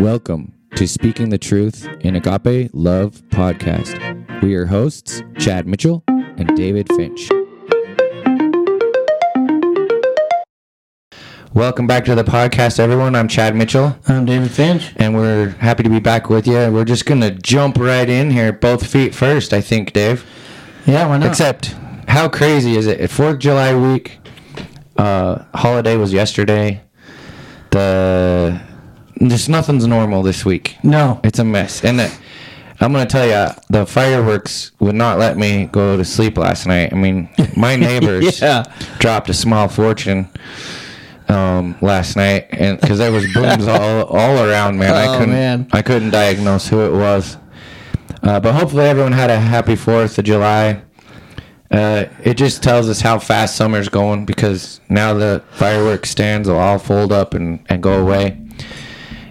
Welcome to Speaking the Truth in Agape Love podcast. We are hosts, Chad Mitchell and David Finch. Welcome back to the podcast, everyone. I'm Chad Mitchell, I'm David Finch. and we're happy to be back with you. We're just going to jump right in here, both feet first, I think, Dave. Yeah, why not? Except, how crazy is it? Fourth July week, uh, holiday was yesterday. The just nothing's normal this week. no. It's a mess, and the, I'm gonna tell you, the fireworks would not let me go to sleep last night. I mean, my neighbors Yeah. dropped a small fortune um, last night, and because there was booms all all around, man. I Oh, couldn't man. I couldn't diagnose who it was. Uh, but hopefully, everyone had a happy Fourth of July. Uh, it just tells us how fast summer's going because now the fireworks stands will all fold up and, and go away.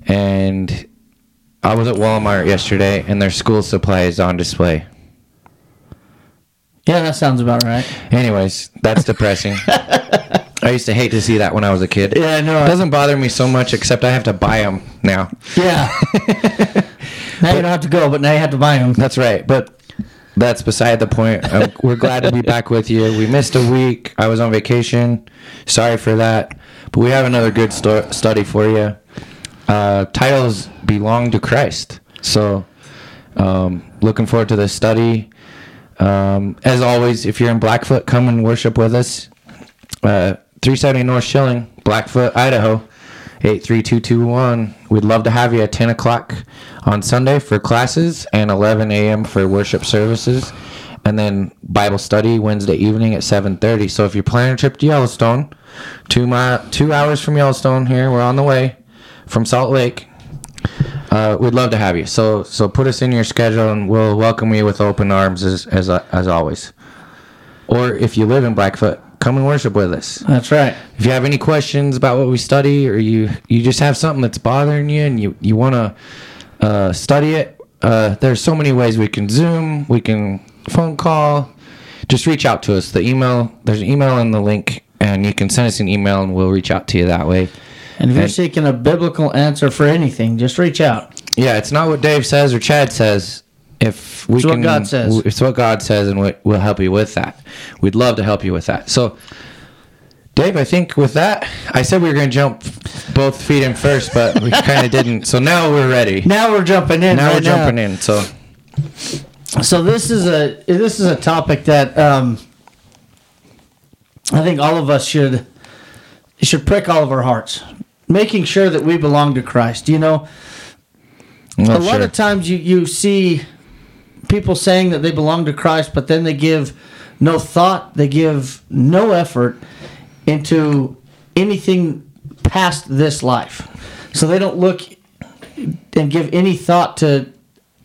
And I was at Walmart yesterday, and their school supply is on display. Yeah, that sounds about right. Anyways, that's depressing. I used to hate to see that when I was a kid. Yeah, I know. It doesn't bother me so much, except I have to buy them now. Yeah. now you don't have to go, but now you have to buy them. That's right. But that's beside the point. Um, we're glad to be back with you. We missed a week. I was on vacation. Sorry for that. But we have another good sto- study for you. Uh, titles belong to Christ. So, um, looking forward to this study. Um, as always, if you're in Blackfoot, come and worship with us. Uh, 370 North Shilling, Blackfoot, Idaho, 83221. We'd love to have you at 10 o'clock on Sunday for classes and 11 a.m. for worship services. And then Bible study Wednesday evening at 7:30. So if you're planning a trip to Yellowstone, two mile, two hours from Yellowstone here, we're on the way from Salt Lake. Uh, we'd love to have you. So so put us in your schedule, and we'll welcome you with open arms as as as always. Or if you live in Blackfoot, come and worship with us. That's right. If you have any questions about what we study, or you you just have something that's bothering you, and you you want to uh, study it, uh, there's so many ways we can Zoom, we can phone call. Just reach out to us. The email there's an email in the link, and you can send us an email, and we'll reach out to you that way. And if you're And- seeking a biblical answer for anything, just reach out. Yeah, it's not what Dave says or Chad says. If we It's what God says. It's what God says, and we, we'll help you with that. We'd love to help you with that. So, Dave, I think with that, I said we were going to jump both feet in first, but we kind of didn't. So now we're ready. Now we're jumping in. Now right we're jumping in. So, So this is a this is a topic that um, I think all of us should should prick all of our hearts, making sure that we belong to Christ. You know, a lot of times you, you see people saying that they belong to Christ, but then they give no thought, they give no effort into anything past this life. So they don't look and give any thought to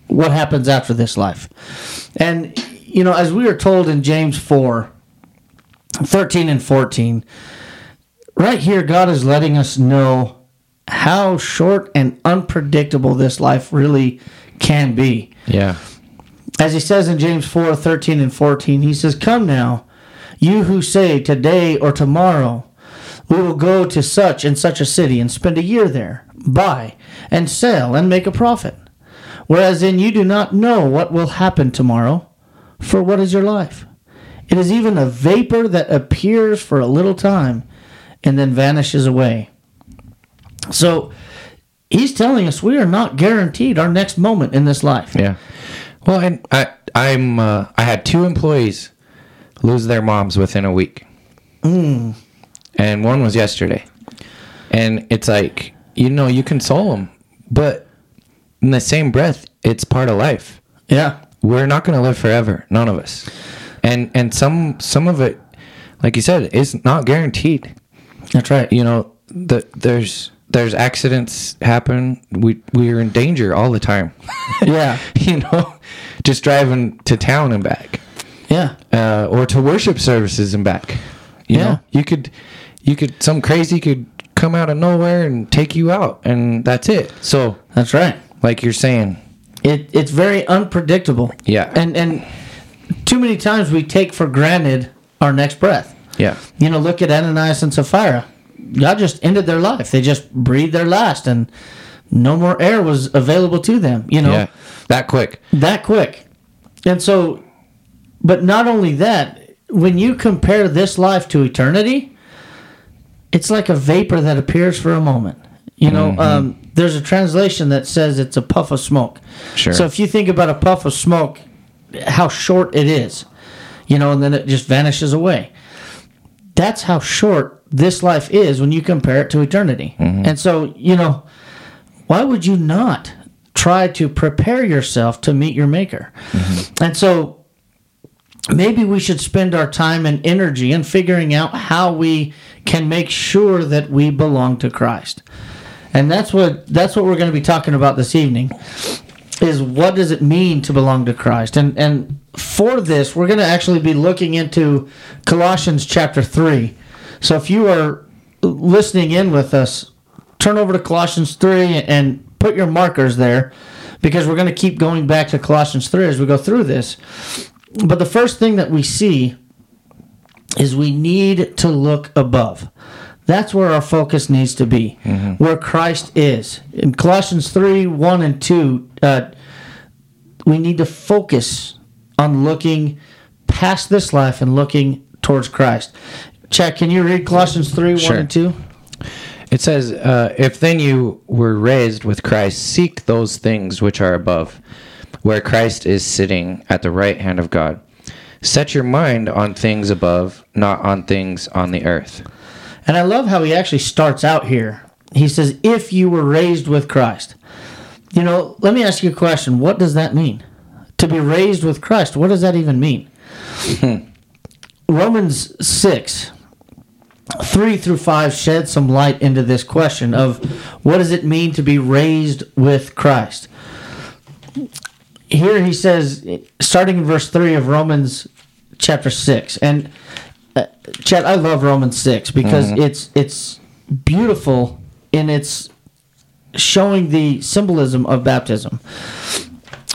what happens after this life. And, you know, as we are told in James 4 13 and 14, right here, God is letting us know how short and unpredictable this life really can be. yeah, As he says in James 4 13 and 14, he says, Come now, you who say today or tomorrow, we will go to such and such a city and spend a year there, buy and sell and make a profit. Whereas in you do not know what will happen tomorrow, for what is your life? It is even a vapor that appears for a little time and then vanishes away. So he's telling us we are not guaranteed our next moment in this life. yeah. Well, and I, I'm, uh, I had two employees lose their moms within a week, Mm. and one was yesterday. And it's like, you know, you console them, but in the same breath, it's part of life. Yeah. We're not going to live forever, none of us. And and some some of it, like you said, is not guaranteed. That's right. You know, the, there's there's accidents happen. We we are in danger all the time. Yeah. you know, just driving to town and back, Yeah. uh, or to worship services and back. You Yeah. know, you could you could some crazy could come out of nowhere and take you out, and that's it. So, That's right. like you're saying, It it's very unpredictable. Yeah. And and too many times we take for granted our next breath. Yeah, You know, look at Ananias and Sapphira. God just ended their life. They just breathed their last and no more air was available to them. You know, Yeah. That quick. that quick. And so, but not only that, when you compare this life to eternity, it's like a vapor that appears for a moment. You know, um, there's a translation that says it's a puff of smoke. Sure. So if you think about a puff of smoke, how short it is, you know, and then it just vanishes away. That's how short this life is when you compare it to eternity. Mm-hmm. And so, you know, why would you not try to prepare yourself to meet your maker? Mm-hmm. And so maybe we should spend our time and energy in figuring out how we can make sure that we belong to Christ. And that's what that's what we're going to be talking about this evening is what does it mean to belong to Christ? And and for this, we're going to actually be looking into Colossians chapter 3. So if you are listening in with us, turn over to Colossians 3 and put your markers there because we're going to keep going back to Colossians 3 as we go through this. But the first thing that we see is we need to look above. That's where our focus needs to be, mm-hmm. where Christ is. In Colossians 3 1 and 2, uh, we need to focus on looking past this life and looking towards Christ. Chad, can you read Colossians 3 Sure. 1 and 2? It says, uh, If then you were raised with Christ, seek those things which are above, where Christ is sitting at the right hand of God. Set your mind on things above, not on things on the earth. And I love how he actually starts out here. He says, if you were raised with Christ. You know, let me ask you a question. What does that mean? To be raised with Christ, what does that even mean? Romans 6, 3 through 5 shed some light into this question of what does it mean to be raised with Christ? Here he says, starting in verse 3 of Romans chapter 6, and uh, Chad, I love Romans 6 because it's it's beautiful in its showing the symbolism of baptism.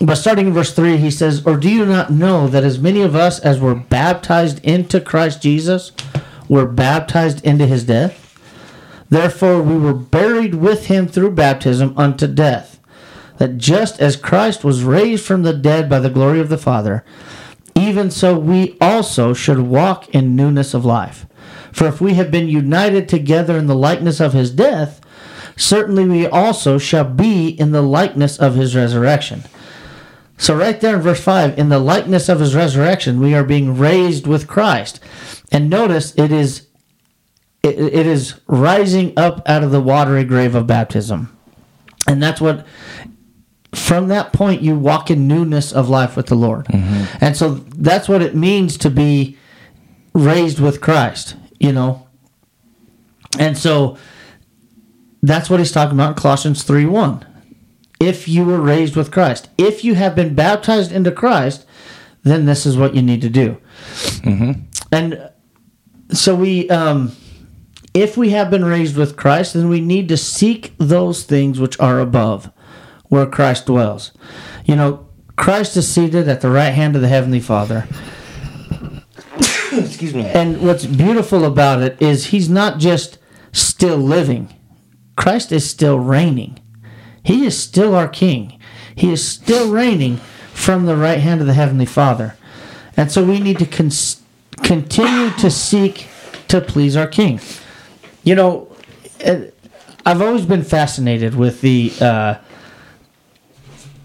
But starting in verse 3, he says, Or do you not know that as many of us as were baptized into Christ Jesus were baptized into his death? Therefore we were buried with him through baptism unto death, that just as Christ was raised from the dead by the glory of the Father, even so we also should walk in newness of life. For if we have been united together in the likeness of his death, certainly we also shall be in the likeness of his resurrection. So, right there in verse 5, in the likeness of his resurrection, we are being raised with Christ. And notice it is it, it is rising up out of the watery grave of baptism. And that's what from that point you walk in newness of life with the Lord. Mm-hmm. And so that's what it means to be raised with Christ, you know. And so that's what he's talking about in Colossians 3 1. If you were raised with Christ, if you have been baptized into Christ, then this is what you need to do. And so we, um, if we have been raised with Christ, then we need to seek those things which are above, where Christ dwells. You know, Christ is seated at the right hand of the Heavenly Father. Excuse me. And what's beautiful about it is he's not just still living, Christ is still reigning. He is still our king. He is still reigning from the right hand of the Heavenly Father. And so we need to cons- continue to seek to please our king. You know, uh, I've always been fascinated with the. Uh,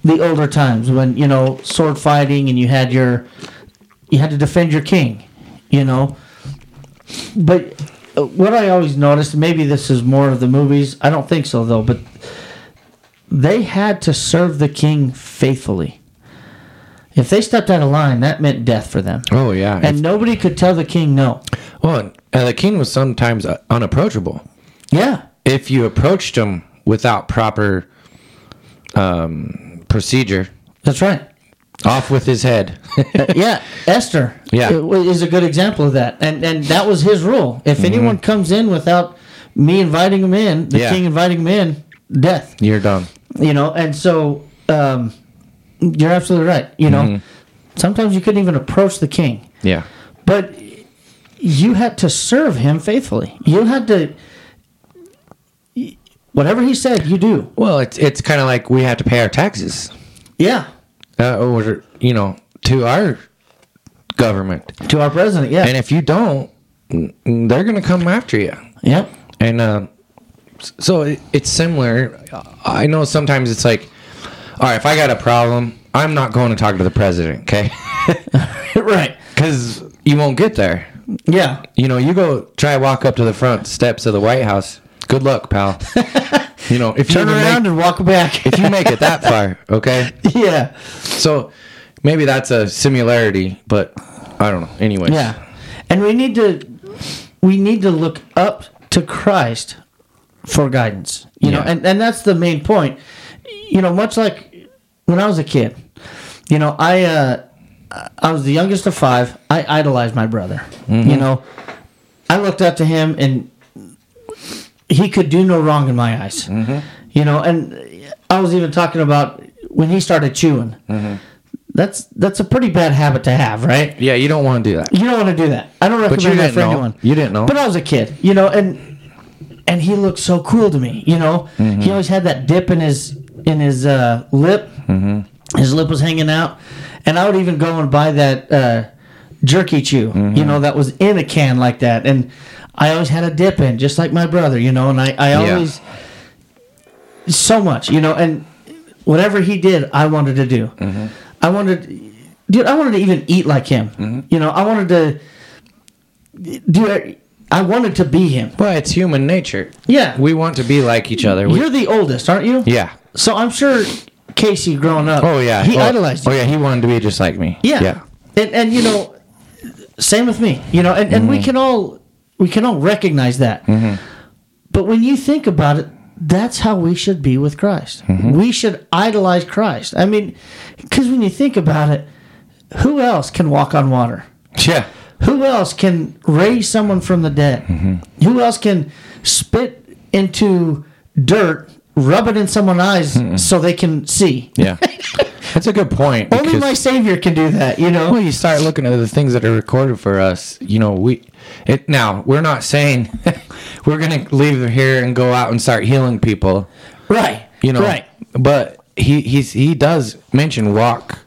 the older times when you know sword fighting and you had your you had to defend your king you know but what i always noticed maybe this is more of the movies i don't think so though but they had to serve the king faithfully. If they stepped out of line that meant death for them. Oh, yeah. and nobody could tell the king no. Well, and the king was sometimes uh, unapproachable. yeah. If you approached him without proper um, procedure, that's right off with his head. Uh, yeah, Esther. Yeah. is a good example of that, and and that was his rule. If Mm-hmm. anyone comes in without me inviting him in, the Yeah. king inviting him in, death. You're done. You know, and so um, you're absolutely right. You know, Mm-hmm. sometimes you couldn't even approach the king, Yeah. but you had to serve him faithfully. You had to. whatever he said, you do. Well, it's it's kind of like we have to pay our taxes, Yeah. Uh, or you know, to our government, To our president, yeah. and if you don't, they're gonna come after you. yep. And uh, so it, it's similar. I know sometimes it's like, all right, if I got a problem, I'm not going to talk to the president, okay? right. Because you won't get there. Yeah. You know, you go try walk up to the front steps of the White House. Good luck, pal. you know, if you Turn even around make, and walk back. if you make it that far, okay. yeah. So maybe that's a similarity, but I don't know. Anyways, Yeah. And we need to we need to look up to Christ for guidance. You know, and, and that's the main point. You know, much like when I was a kid, you know, I uh I was the youngest of five. I idolized my brother. You know, I looked up to him and he could do no wrong in my eyes. You know, and I was even talking about when he started chewing. That's that's a pretty bad habit to have, right? yeah, you don't want to do that. You don't want to do that. I don't recommend that for know. anyone. You didn't know. But I was a kid, you know, and and he looked so cool to me, you know. Mm-hmm. He always had that dip in his in his uh, lip. Mm-hmm. His lip was hanging out, and I would even go and buy that uh, jerky chew, Mm-hmm. you know, that was in a can like that, and I always had a dip in, just like my brother, you know, and I I Yeah. always so much, you know, and whatever he did, I wanted to do. Mm-hmm. I wanted, dude, I wanted to even eat like him. Mm-hmm. You know, I wanted to do. I wanted to be him. Well, it's human nature. Yeah, We want to be like each other. You're the oldest, aren't you? yeah. So I'm sure Casey, growing up, Oh yeah. he oh, idolized you. Oh yeah, he wanted to be just like me. Yeah. Yeah. And and you know, same with me. You know, and, and Mm-hmm. we can all we can all recognize that. But when you think about it, that's how we should be with Christ. Mm-hmm. We should idolize Christ. I mean, because when you think about it, who else can walk on water? Yeah. Who else can raise someone from the dead? Mm-hmm. Who else can spit into dirt, rub it in someone's eyes hmm. so they can see? Yeah. That's a good point. Only my Savior can do that, you know? Well, you start looking at the things that are recorded for us. You know, we it now we're not saying we're gonna leave here and go out and start healing people. Right. You know, Right. But he he's he does mention walk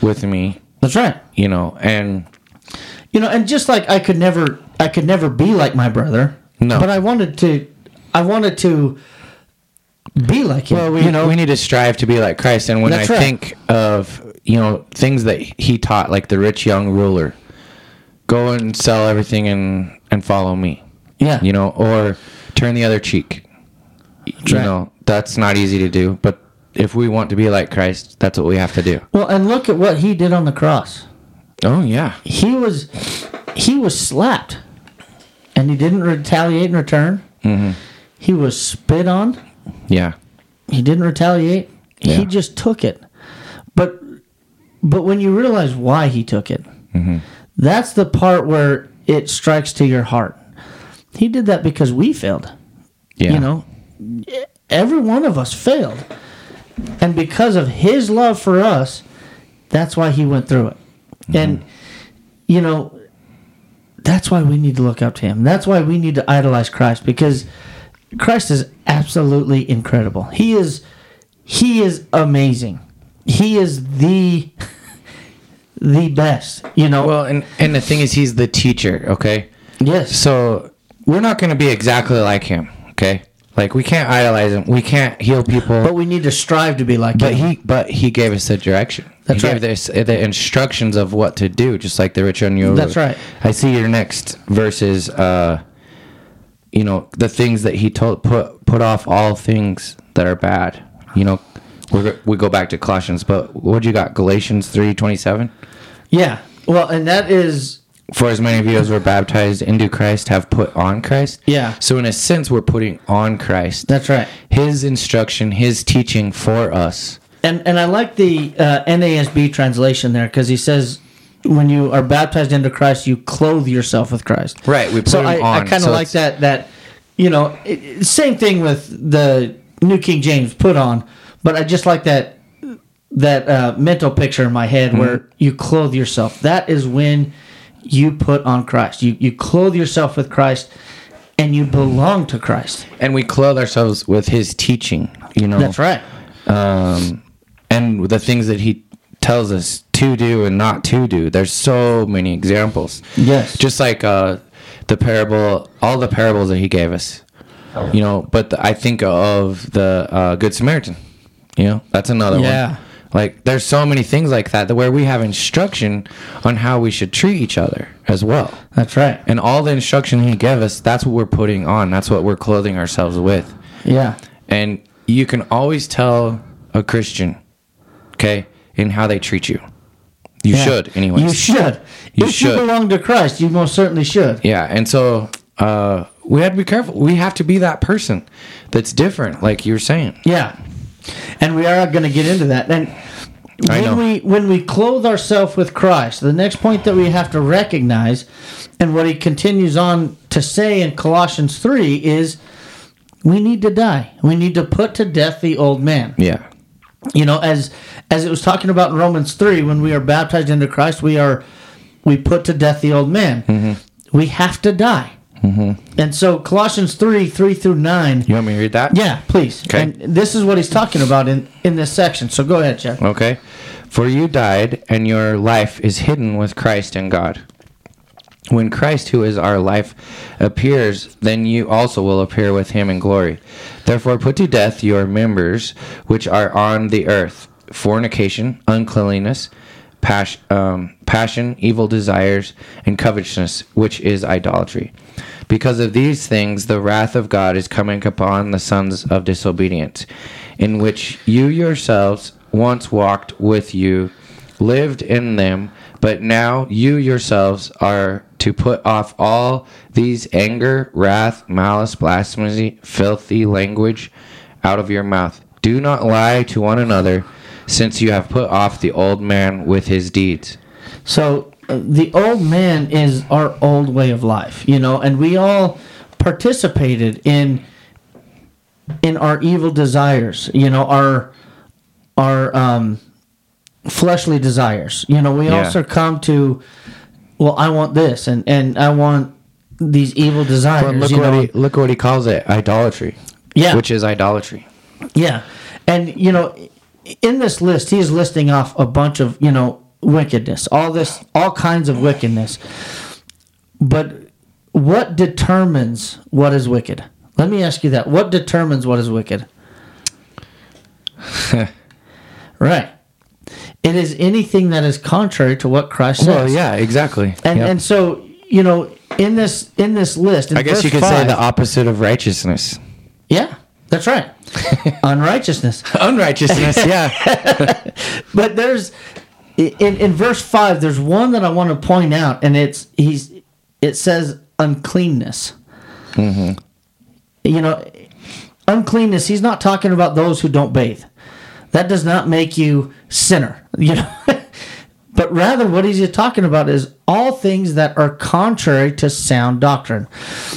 with me. That's right. You know, and You know, and just like I could never I could never be like my brother. No. But I wanted to I wanted to be like him. well, we you know, we need to strive to be like Christ. And when I right. think of you know things that he taught, like the rich young ruler, go and sell everything and and follow me. yeah. you know, or turn the other cheek. you right. know, that's not easy to do, but if we want to be like Christ, that's what we have to do. Well, and look at what he did on the cross. Oh yeah. He was he was slapped, and he didn't retaliate in return. Mm-hmm. He was spit on. Yeah. He didn't retaliate. Yeah. He just took it. But but when you realize why he took it, Mm-hmm. that's the part where it strikes to your heart. He did that because we failed. Yeah. You know, every one of us failed. And because of his love for us, that's why he went through it. And, you know, that's why we need to look up to him. That's why we need to idolize Christ because Christ is absolutely incredible. He is he is amazing. He is the the best, you know. Well, and and the thing is, he's the teacher. Okay. yes. So we're not going to be exactly like him. Okay. Like we can't idolize him. We can't heal people. But we need to strive to be like But him. But he, but he gave us the direction. That's he right. gave us the instructions of what to do, just like the rich young ruler. That's right. I see your next verses. Uh, you know the things that he told put put off all things that are bad. You know, we we go back to Colossians, but what do you got? Galatians three twenty seven. Yeah. Well, and that is For as many of you as were baptized into Christ have put on Christ. Yeah. So in a sense, we're putting on Christ. that's right. His instruction, His teaching for us. And and I like the uh, NASB translation there because he says when you are baptized into Christ, you clothe yourself with Christ. Right, we put so him I, I kind of so like that. That you know, it- same thing with the New King James put on, but I just like that that uh, mental picture in my head Mm-hmm. where you clothe yourself. That is when you put on Christ. You you clothe yourself with Christ, and you belong to Christ. and we clothe ourselves with his teaching you know That's right. um and the things that he tells us to do and not to do there's so many examples Yes. just like uh the parable all the parables that he gave us you know but the, i think of the uh good samaritan you know that's another one. Yeah. one like there's so many things like that, that where we have instruction on how we should treat each other as well That's right. and all the instruction he gave us that's what we're putting on that's what we're clothing ourselves with Yeah. and you can always tell a Christian, okay, in how they treat you. You Yeah. should, anyways. You should. You if should. you belong to Christ, you most certainly should. yeah, and so uh, we have to be careful. We have to be that person that's different, like you were saying. Yeah. And we are going to get into that. And when we when we clothe ourselves with Christ, the next point that we have to recognize and what he continues on to say in Colossians 3 is we need to die. We need to put to death the old man. Yeah, You know, as as it was talking about in Romans 3 when we are baptized into Christ, we are we put to death the old man. Mm-hmm. We have to die. And so Colossians 3 3 through 9 you want me to read that? yeah, please. Okay. And this is what he's talking about in, in this section. So go ahead, Chad. Okay. For you died, and your life is hidden with Christ in God. When Christ, who is our life, appears, then you also will appear with him in glory. Therefore, put to death your members which are on the earth fornication, uncleanliness, pas- um, passion, evil desires, and covetousness, which is idolatry. Because of these things, the wrath of God is coming upon the sons of disobedience, in which you yourselves once walked with you, lived in them, but now you yourselves are to put off all these anger, wrath, malice, blasphemy, filthy language out of your mouth. Do not lie to one another, since you have put off the old man with his deeds. So uh, the old man is our old way of life, you know, and we all participated in in our evil desires, you know, our our um, fleshly desires. You know, we Yeah. also come to, well, I want this, and and I want these evil desires. But look you what know? he look what he calls it idolatry. Yeah. which is idolatry. Yeah. And, you know, in this list, he is listing off a bunch of, you know, wickedness, all this, all kinds of wickedness. But what determines what is wicked? Let me ask you that. What determines what is wicked? right. It is anything that is contrary to what Christ says. Well, yeah, exactly. And Yep. and so, you know, in this in this list, in I guess you could say the opposite of righteousness. Yeah, that's right. Unrighteousness. Unrighteousness, yeah. But there's in in verse five, there's one that I want to point out, and it's he's it says uncleanness. Mm-hmm. You know, uncleanness. He's not talking about those who don't bathe. That does not make you sinner. You know. But rather, what he's talking about is all things that are contrary to sound doctrine.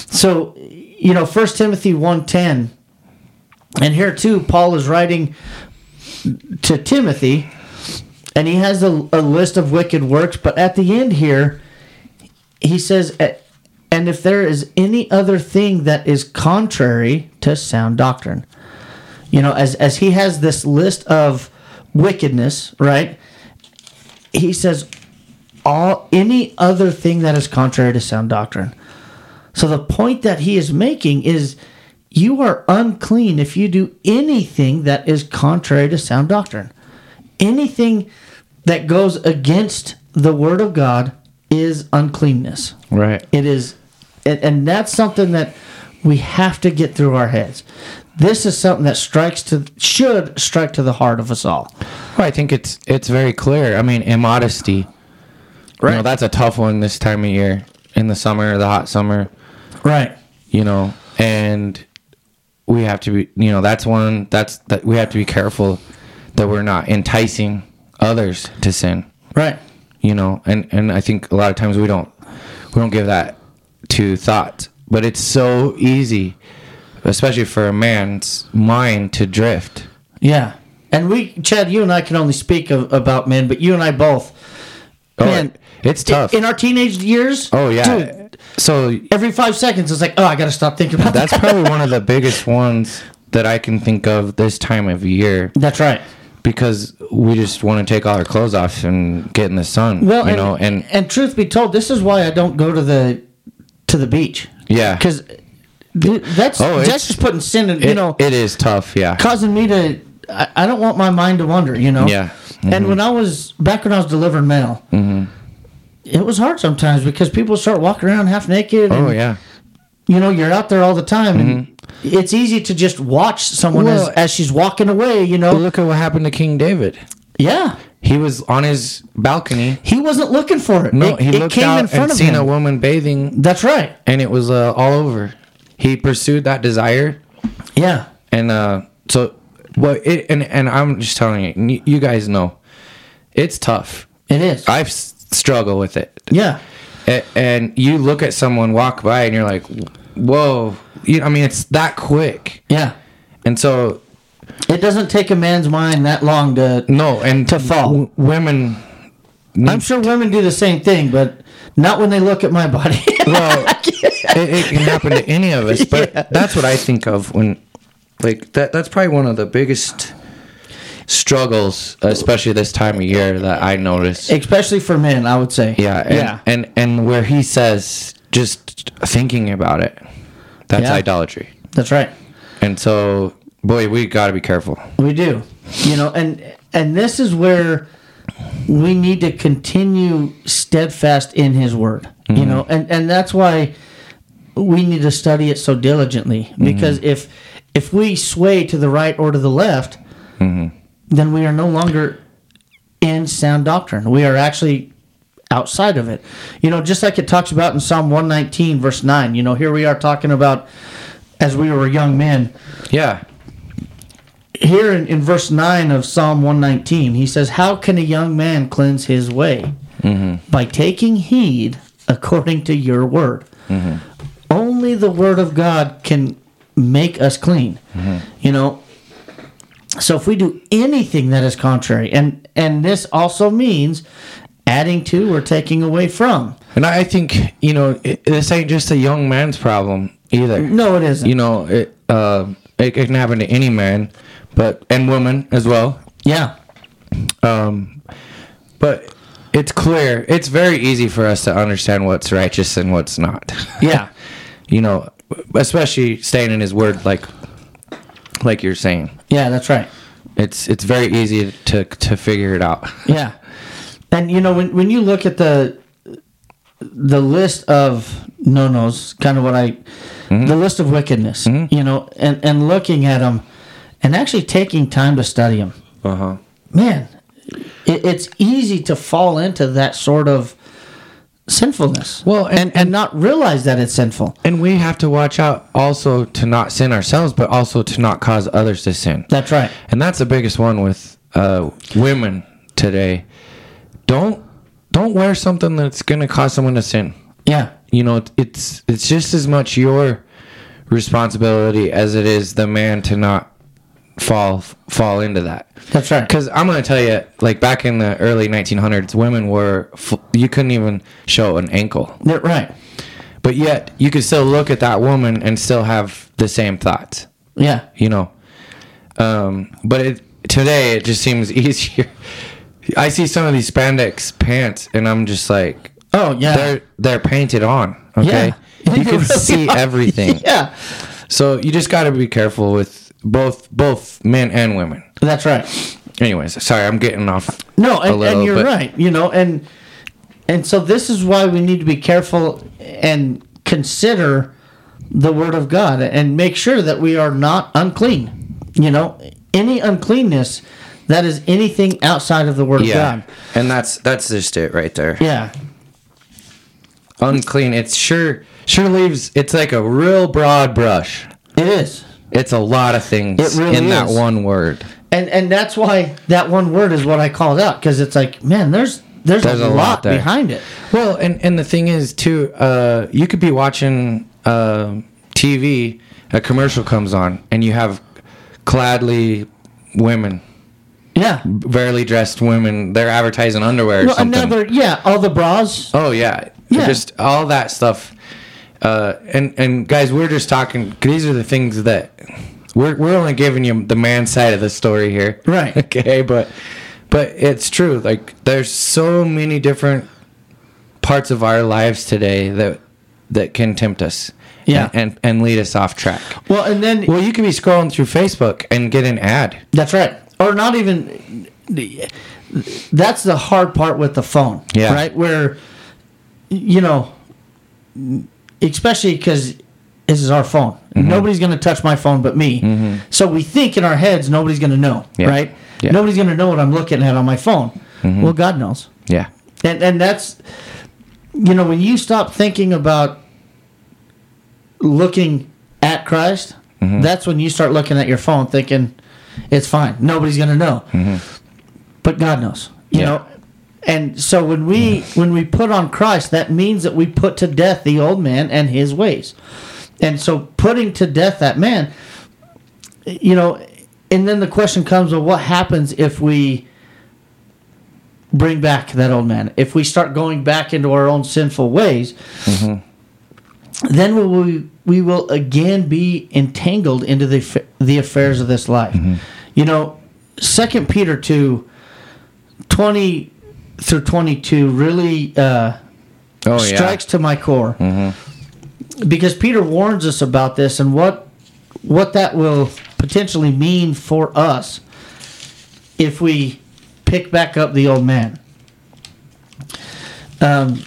So, you know, First Timothy 1.10, and here too, Paul is writing to Timothy, and he has a, a list of wicked works. But at the end here, he says, "Eh, "And if there is any other thing that is contrary to sound doctrine." You know, as as he has this list of wickedness, right? He says, "All any other thing that is contrary to sound doctrine." So the point that he is making is you are unclean if you do anything that is contrary to sound doctrine. Anything that goes against the word of God is uncleanness. right. It is and, and that's something that we have to get through our heads. This is something that strikes to should strike to the heart of us all. Well, I think it's it's very clear. I mean, immodesty. Right. You know, that's a tough one this time of year. In the summer, the hot summer, Right. you know, and we have to be you know, that's one that's that we have to be careful that we're not enticing others to sin. Right. you know and and i think a lot of times we don't we don't give that to thought but it's so easy especially for a man's mind to drift Yeah. And we, Chad, you and I can only speak of, about men, but you and I both. Oh, Man, it's tough In our teenage years. Oh, yeah. Dude, So Every five seconds, it's like, oh, I got to stop thinking about that's that. probably one of the biggest ones that I can think of this time of year That's right. because we just want to take all our clothes off and get in the sun. Well, you and, know, and and truth be told, this is why I don't go to the to the beach yeah, because that's Oh, that's just putting sin in. it, You know, it is tough. Yeah, causing me to. I, I don't want my mind to wander. You know. Yeah. Mm-hmm. And when I was back when I was delivering mail, it was hard sometimes because people start walking around half naked. And, oh yeah, You know, you're out there all the time, and it's easy to just watch someone Well- as, as she's walking away. You know. Look at what happened to King David. yeah. He was on his balcony. He wasn't looking for it. No, it, he looked came out in front and of seen him. a woman bathing, That's right. and it was uh, all over. He pursued that desire, Yeah. and uh, so well. It, and and I'm just telling you, you, guys know, it's tough. It is. I've s- struggled with it. yeah. A- and you look at someone walk by and you're like whoa you, i mean it's that quick Yeah. and so It doesn't take a man's mind that long to. no and To fall. w- women I'm sure women do the same thing, but not when they look at my body. well it, it can happen to any of us but that's what i think of when like that that's probably one of the biggest struggles especially this time of year that i notice Especially for men, I would say. yeah and, yeah. and and where he says just thinking about it that's Yeah. idolatry That's right. and so boy we got to be careful We do. You know, and and this is where we need to continue steadfast in his word. You know, mm-hmm. and and that's why we need to study it so diligently mm-hmm. because if if we sway to the right or to the left, mm-hmm. then we are no longer in sound doctrine. We are actually outside of it. You know, just like it talks about in Psalm 119 verse 9. You know, here we are talking about as we were young men yeah here in, in verse 9 of Psalm 119, he says, How can a young man cleanse his way? Mm-hmm. By taking heed according to your word. Mm-hmm. Only the word of God can make us clean. Mm-hmm. You know, so if we do anything that is contrary, and and this also means adding to or taking away from. And I think you know it, this ain't just a young man's problem either. No, it isn't. You know it. Uh, it, it can happen to any man, but and woman as well. yeah, Um, but it's clear. It's very easy for us to understand what's righteous and what's not. yeah, you know, especially staying in His Word, like like you're saying. yeah. That's right. It's it's very easy to to figure it out. Yeah. And you know when when you look at the the list of no nos, kind of what I the list of wickedness, you know, and and looking at them and actually taking time to study them. Uh huh. Man, it, it's easy to fall into that sort of sinfulness. Well, and- and and not realize that it's sinful. And we have to watch out also to not sin ourselves, but also to not cause others to sin. That's right. And that's the biggest one with uh, women today. Don't don't wear something that's going to cause someone to sin. Yeah. You know, it's it's just as much your responsibility as it is the man to not fall fall into that. That's right. Because I'm going to tell you, like back in the early 1900s, women were you couldn't even show an ankle, They're right. but yet you could still look at that woman and still have the same thoughts. Yeah. you know. Um, but it, today it just seems easier. I see some of these spandex pants, and I'm just like, Oh yeah. they're they're painted on. Okay, Yeah. you can really see are. everything. yeah. So you just got to be careful with both both men and women. That's right. Anyways, sorry, I'm getting off. No, and, little, and you're but- right. You know, and and so this is why we need to be careful and consider the word of God and make sure that we are not unclean. You know, any uncleanness that is anything outside of the word Yeah, of God. and that's that's just it right there. Yeah. Unclean. It's sure sure leaves. It's like a real broad brush. It is. It's a lot of things really in that one word. And and that's why that one word is what I called out because it's like, man, there's there's, There's a, a lot lot, behind it. Well, and and the thing is too, uh, you could be watching uh, TV, a commercial comes on, and you have cladly women, Yeah. barely dressed women. They're advertising underwear or Well, another yeah, all the bras. oh yeah, Yeah. just all that stuff. Uh, and and guys, we're just talking. These are the things that we're we're only giving you the man side of the story here, Right. Okay, but but it's true. Like there's so many different parts of our lives today that that can tempt us, Yeah. and and, and lead us off track. Well, and then Well, you could be scrolling through Facebook and get an ad. That's right. Or not even. That's the hard part with the phone. Yeah. Right? Where, you know, especially because this is our phone. Mm-hmm. Nobody's going to touch my phone but me. So we think in our heads nobody's going to know. Yeah. Right? Yeah. Mm-hmm. Nobody's going to know what I'm looking at on my phone. Well, God knows. Yeah, And, and that's, you know, when you stop thinking about looking at Christ, Mm-hmm. that's when you start looking at your phone thinking, it's fine. Nobody's going to know. But God knows, you Mm-hmm. Yeah. know. And so when we when we put on Christ, that means that we put to death the old man and his ways. And so putting to death that man, you know, and then the question comes of what happens if we bring back that old man. If we start going back into our own sinful ways, mm-hmm. then we will, we will again be entangled into the the affairs of this life. Mm-hmm. You know, Second Peter two, 20 through twenty two really uh, oh strikes to my core. Because Peter warns us about this and what what that will potentially mean for us if we pick back up the old man. Um,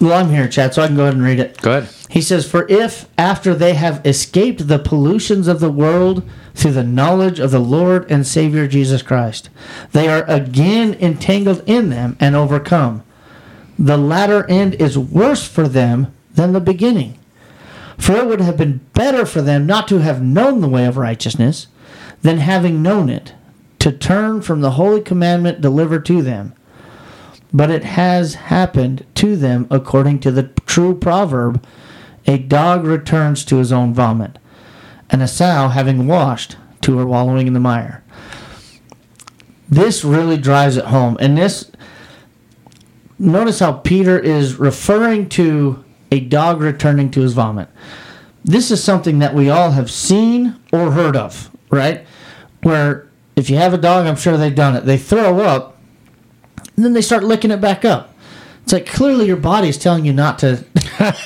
well, I'm here, Chad, so I can go ahead and read it. Good. He says, For if, after they have escaped the pollutions of the world through the knowledge of the Lord and Savior Jesus Christ, they are again entangled in them and overcome, the latter end is worse for them than the beginning. For it would have been better for them not to have known the way of righteousness than having known it, to turn from the holy commandment delivered to them. But it has happened to them according to the true proverb a dog returns to his own vomit, and a sow, having washed, to her wallowing in the mire. This really drives it home. And this, notice how Peter is referring to a dog returning to his vomit. This is something that we all have seen or heard of, right? Where if you have a dog, I'm sure they've done it. They throw up, and then they start licking it back up. It's like clearly your body is telling you not to.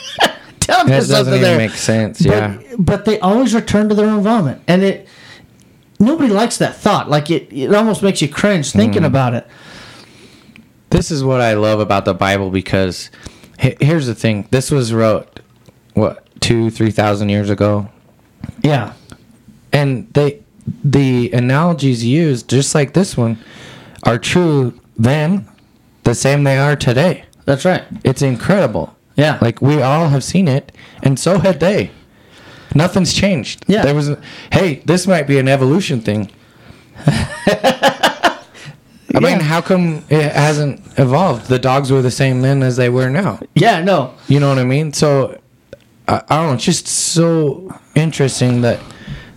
That doesn't something even there. make sense. Yeah. but they always return to their own vomit, and it nobody likes that thought. Like it, it almost makes you cringe thinking hmm. about it. This is what I love about the Bible because here's the thing. This was wrote what two, three thousand years ago, Yeah, and they the analogies used, just like this one, are true then, the same they are today. that's right. It's incredible. Yeah, Like we all have seen it, and so had they. Nothing's changed. Yeah. There was. A, hey, this might be an evolution thing. I mean, how come it hasn't evolved? The dogs were the same then as they were now. yeah, no, You know what I mean? So, I, I don't know. It's just so interesting that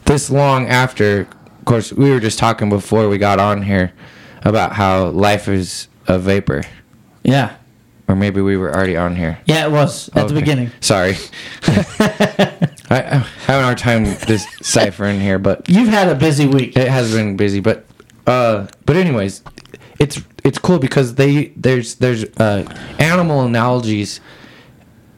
this long after, of course, we were just talking before we got on here about how life is a vapor. yeah, Or maybe we were already on here. yeah. It was at the beginning. Sorry. I, I'm having a hard time deciphering here, but You've had a busy week. it has been busy. But uh, but anyways, it's it's cool because they there's there's uh, animal analogies,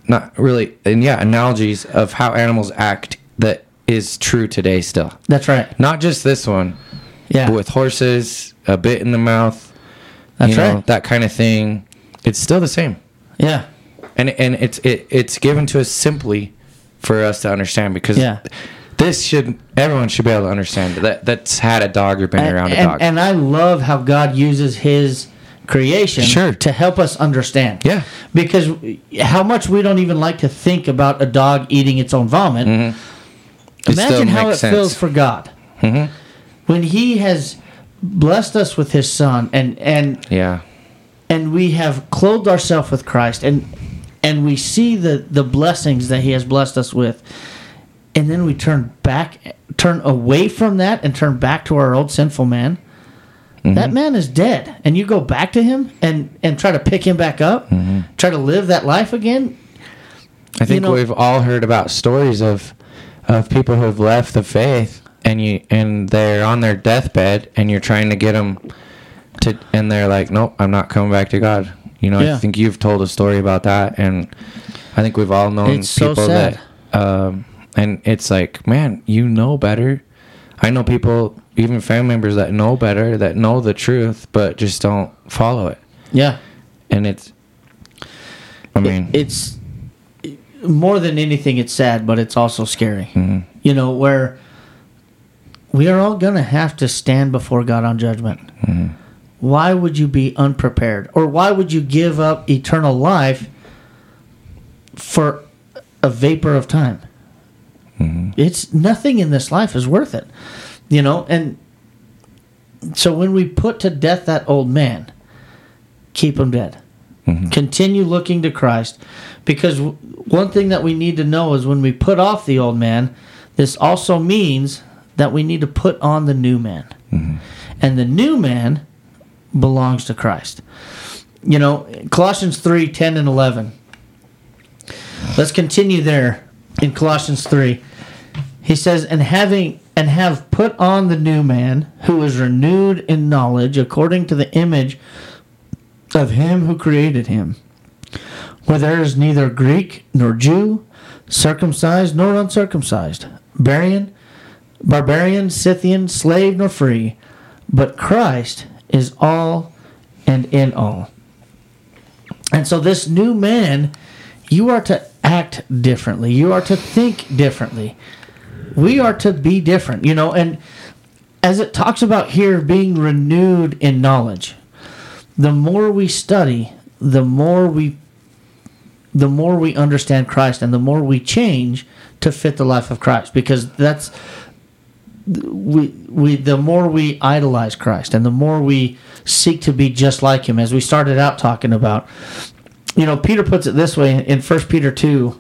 not really, and yeah, analogies of how animals act that is true today still. That's right. Not just this one, Yeah, but with horses, a bit in the mouth, that's you know, right. that kind of thing. It's still the same. Yeah, and and it's it, it's given to us simply for us to understand because Yeah. this should everyone should be able to understand that that's had a dog or been and, around a and, dog. and I love how God uses His creation Sure. to help us understand. Yeah. because how much we don't even like to think about a dog eating its own vomit. It still Imagine how it feels sense. Mm-hmm. for God when He has blessed us with His Son, and and yeah, and we have clothed ourselves with Christ, and and we see the the blessings that He has blessed us with, and then we turn back, turn away from that, and turn back to our old sinful man. Mm-hmm. That man is dead, and you go back to him and and try to pick him back up, Mm-hmm. try to live that life again. I think know- we've all heard about stories of of people who have left the faith and you and they're on their deathbed and you're trying to get them to and they're like, "Nope, I'm not coming back to God." You know, Yeah. I think you've told a story about that and I think we've all known It's people sad. that um and it's like, "Man, you know better." I know people, even family members that know better, that know the truth, but just don't follow it. Yeah. And it's I mean, it's more than anything it's sad but it's also scary mhm. you know where we are all gonna have to stand before god on judgment. Mm-hmm. why would you be unprepared? Or why would you give up eternal life for a vapor of time? Mm-hmm. it's nothing in this life is worth it you know? And so when we put to death that old man keep him dead. Continue looking to christ because one thing that we need to know is when we put off the old man this also means that we need to put on the new man. Mm-hmm. And the new man belongs to christ. You know colossians 3 10 and 11 let's continue there in colossians 3 he says and having and have put on the new man who is renewed in knowledge according to the image of him who created him. Where there is neither greek nor jew circumcised nor uncircumcised barbarian barbarian scythian slave nor free but christ is all and in all. And so this new man you are to act differently. You are to think differently. We are to be different you know and as it talks about here being renewed in knowledge the more we study the more we the more we understand christ and the more we change to fit the life of christ because that's we we the more we idolize christ and the more we seek to be just like him as we started out talking about you know peter puts it this way in 1 peter 2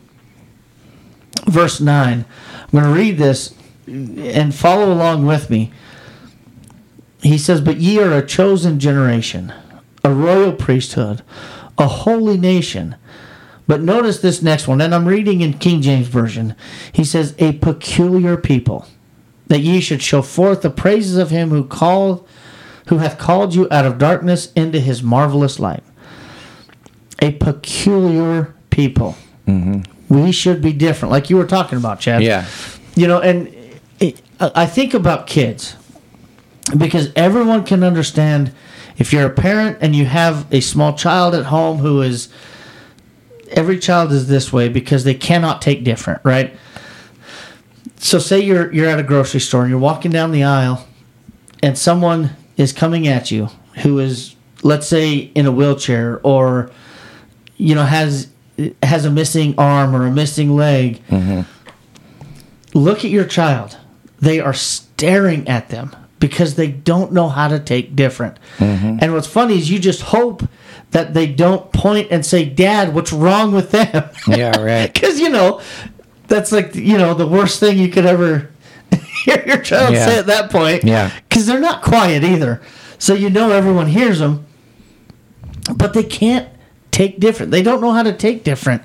verse 9 i'm going to read this and follow along with me. He says but ye are a chosen generation a royal priesthood a holy nation. But notice this next one and i'm reading in king james version. He says a peculiar people that ye should show forth the praises of him who called who hath called you out of darkness into his marvelous light. A peculiar people. Mm-hmm. We should be different. Like you were talking about chad. Yeah. you know and it, i think about kids because everyone can understand if you're a parent and you have a small child at home who is every child is this way because they cannot take different right so say you're you're at a grocery store and you're walking down the aisle and someone is coming at you who is let's say in a wheelchair or you know has has a missing arm or a missing leg mm-hmm. look at your child. They are staring at them because they don't know how to take different. Mm-hmm. And what's funny is you just hope that they don't point and say dad what's wrong with them? Yeah, right. because you know that's like you know the worst thing you could ever hear your child Yeah. say at that point. Yeah. because they're not quiet either. So you know everyone hears them but they can't take different they don't know how to take different.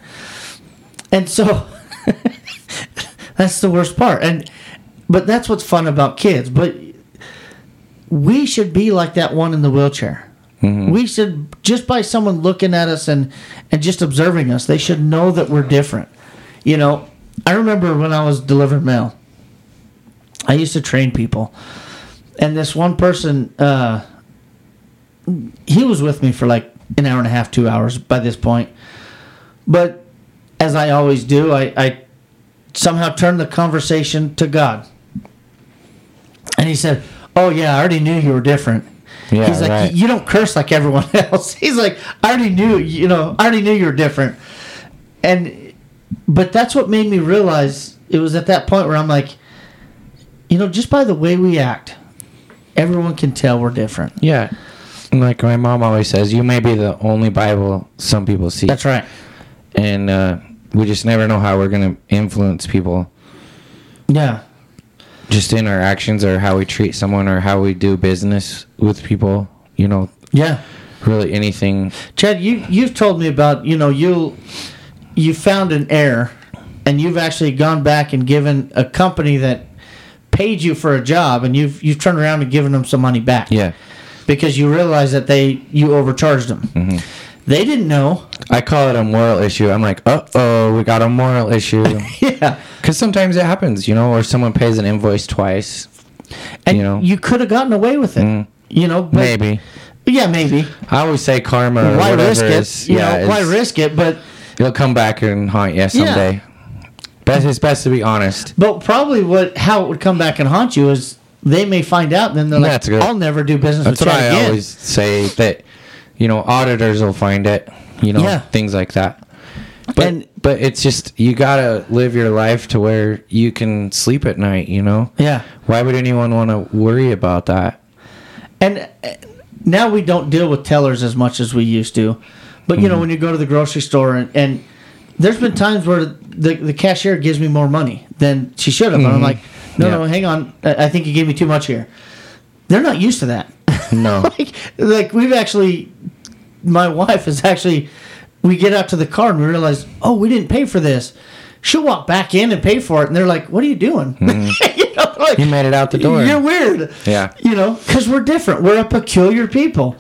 And so that's the worst part. And but that's what's fun about kids. But we should be like that one in the wheelchair. Mm-hmm. We should just by someone looking at us and and just observing us they should know that we're different. You know i remember when i was delivering mail i used to train people. And this one person uh he was with me for like an hour and a half two hours by this point. But as i always do i i somehow turned the conversation to god. And he said oh yeah i already knew you were different. Yeah, he's like right. you don't curse like everyone else. He's like i already knew you know i already knew you were different. And but that's what made me realize it was at that point where i'm like you know just by the way we act everyone can tell we're different Yeah. Like my mom always says, you may be the only Bible some people see. that's right And uh, we just never know how we're going to influence people yeah just in our actions or how we treat someone or how we do business with people. You know, yeah really anything. chad you you've told me about you know you'll you found an error and you've actually gone back and given a company that paid you for a job and you've you've turned around and given them some money back. Yeah. Because you realize that they you overcharged them. Mm-hmm. They didn't know. I call it a moral issue. I'm like, uh oh, we got a moral issue. Yeah. Because sometimes it happens, you know, or someone pays an invoice twice. And You know. you could have gotten away with it. You know, but, Maybe. Yeah, maybe. I always say karma. or why whatever risk it? is- you yeah, know, why is- risk it? But It'll come back and haunt you someday. Best it's best to be honest. but probably what how it would come back and haunt you is they may find out then they're like, good. I'll never do business That's with what I again. always say that you know auditors will find it. You know Yeah. things like that. But And- but it's just you gotta live your life to where you can sleep at night. You know. Yeah. Why would anyone want to worry about that? And uh, now we don't deal with tellers as much as we used to. But you know, mm-hmm. when you go to the grocery store and, and there's been times where the, the cashier gives me more money than she should have. And I'm mm-hmm. like, no, no, hang on. I I think you gave me too much here. They're not used to that. No. like, like we've actually, my wife is actually, we get out to the car and we realize, oh, we didn't pay for this. She'll walk back in and pay for it, and they're like, "What are you doing?" Mm-hmm. you know, like, You made it out the door. You're weird. Yeah. You know, because we're different. We're a peculiar people.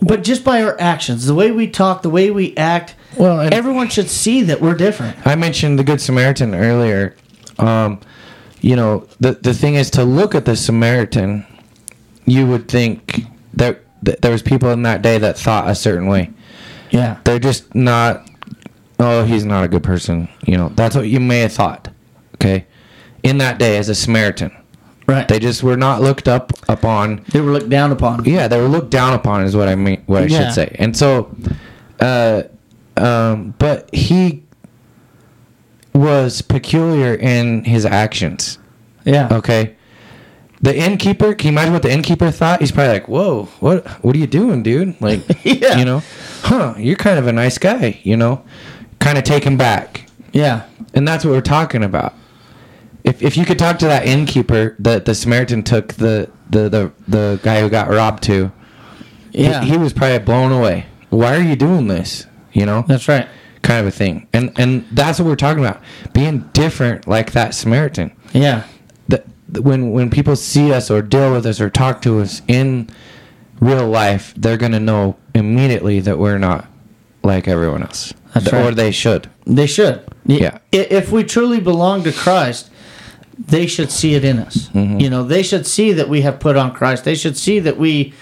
But just by our actions, the way we talk, the way we act, Well, everyone should see that we're different. I mentioned the Good Samaritan earlier. Um, you know, the the thing is to look at the Samaritan, you would think that, that there was people in that day that thought a certain way. Yeah. They're just not. Oh, he's not a good person. You know, that's what you may have thought. Okay, in that day as a Samaritan, Right. they just were not looked up upon. They were looked down upon. Yeah, they were looked down upon, is what I mean. What I Yeah. should say. And so, uh, um, but he was peculiar in his actions. Yeah. Okay. The innkeeper, can you imagine what the innkeeper thought? He's probably like, "Whoa, what, what are you doing, dude? Like, Yeah. you know, huh? You're kind of a nice guy, you know, kind of taken back." Yeah. And that's what we're talking about. If, if you could talk to that innkeeper that the Samaritan took the, the, the, the guy who got robbed to, he- Yeah. he, was probably blown away. Why are you doing this? You know, That's right. kind of a thing. And and that's what we're talking about. Being different like that Samaritan. Yeah. That when when people see us or deal with us or talk to us in real life, they're gonna know immediately that we're not like everyone else. That's Th- Or right. they should. They should. Yeah. If we truly belong to Christ, they should see it in us. Mm-hmm. You know, they should see that we have put on Christ. They should see that we,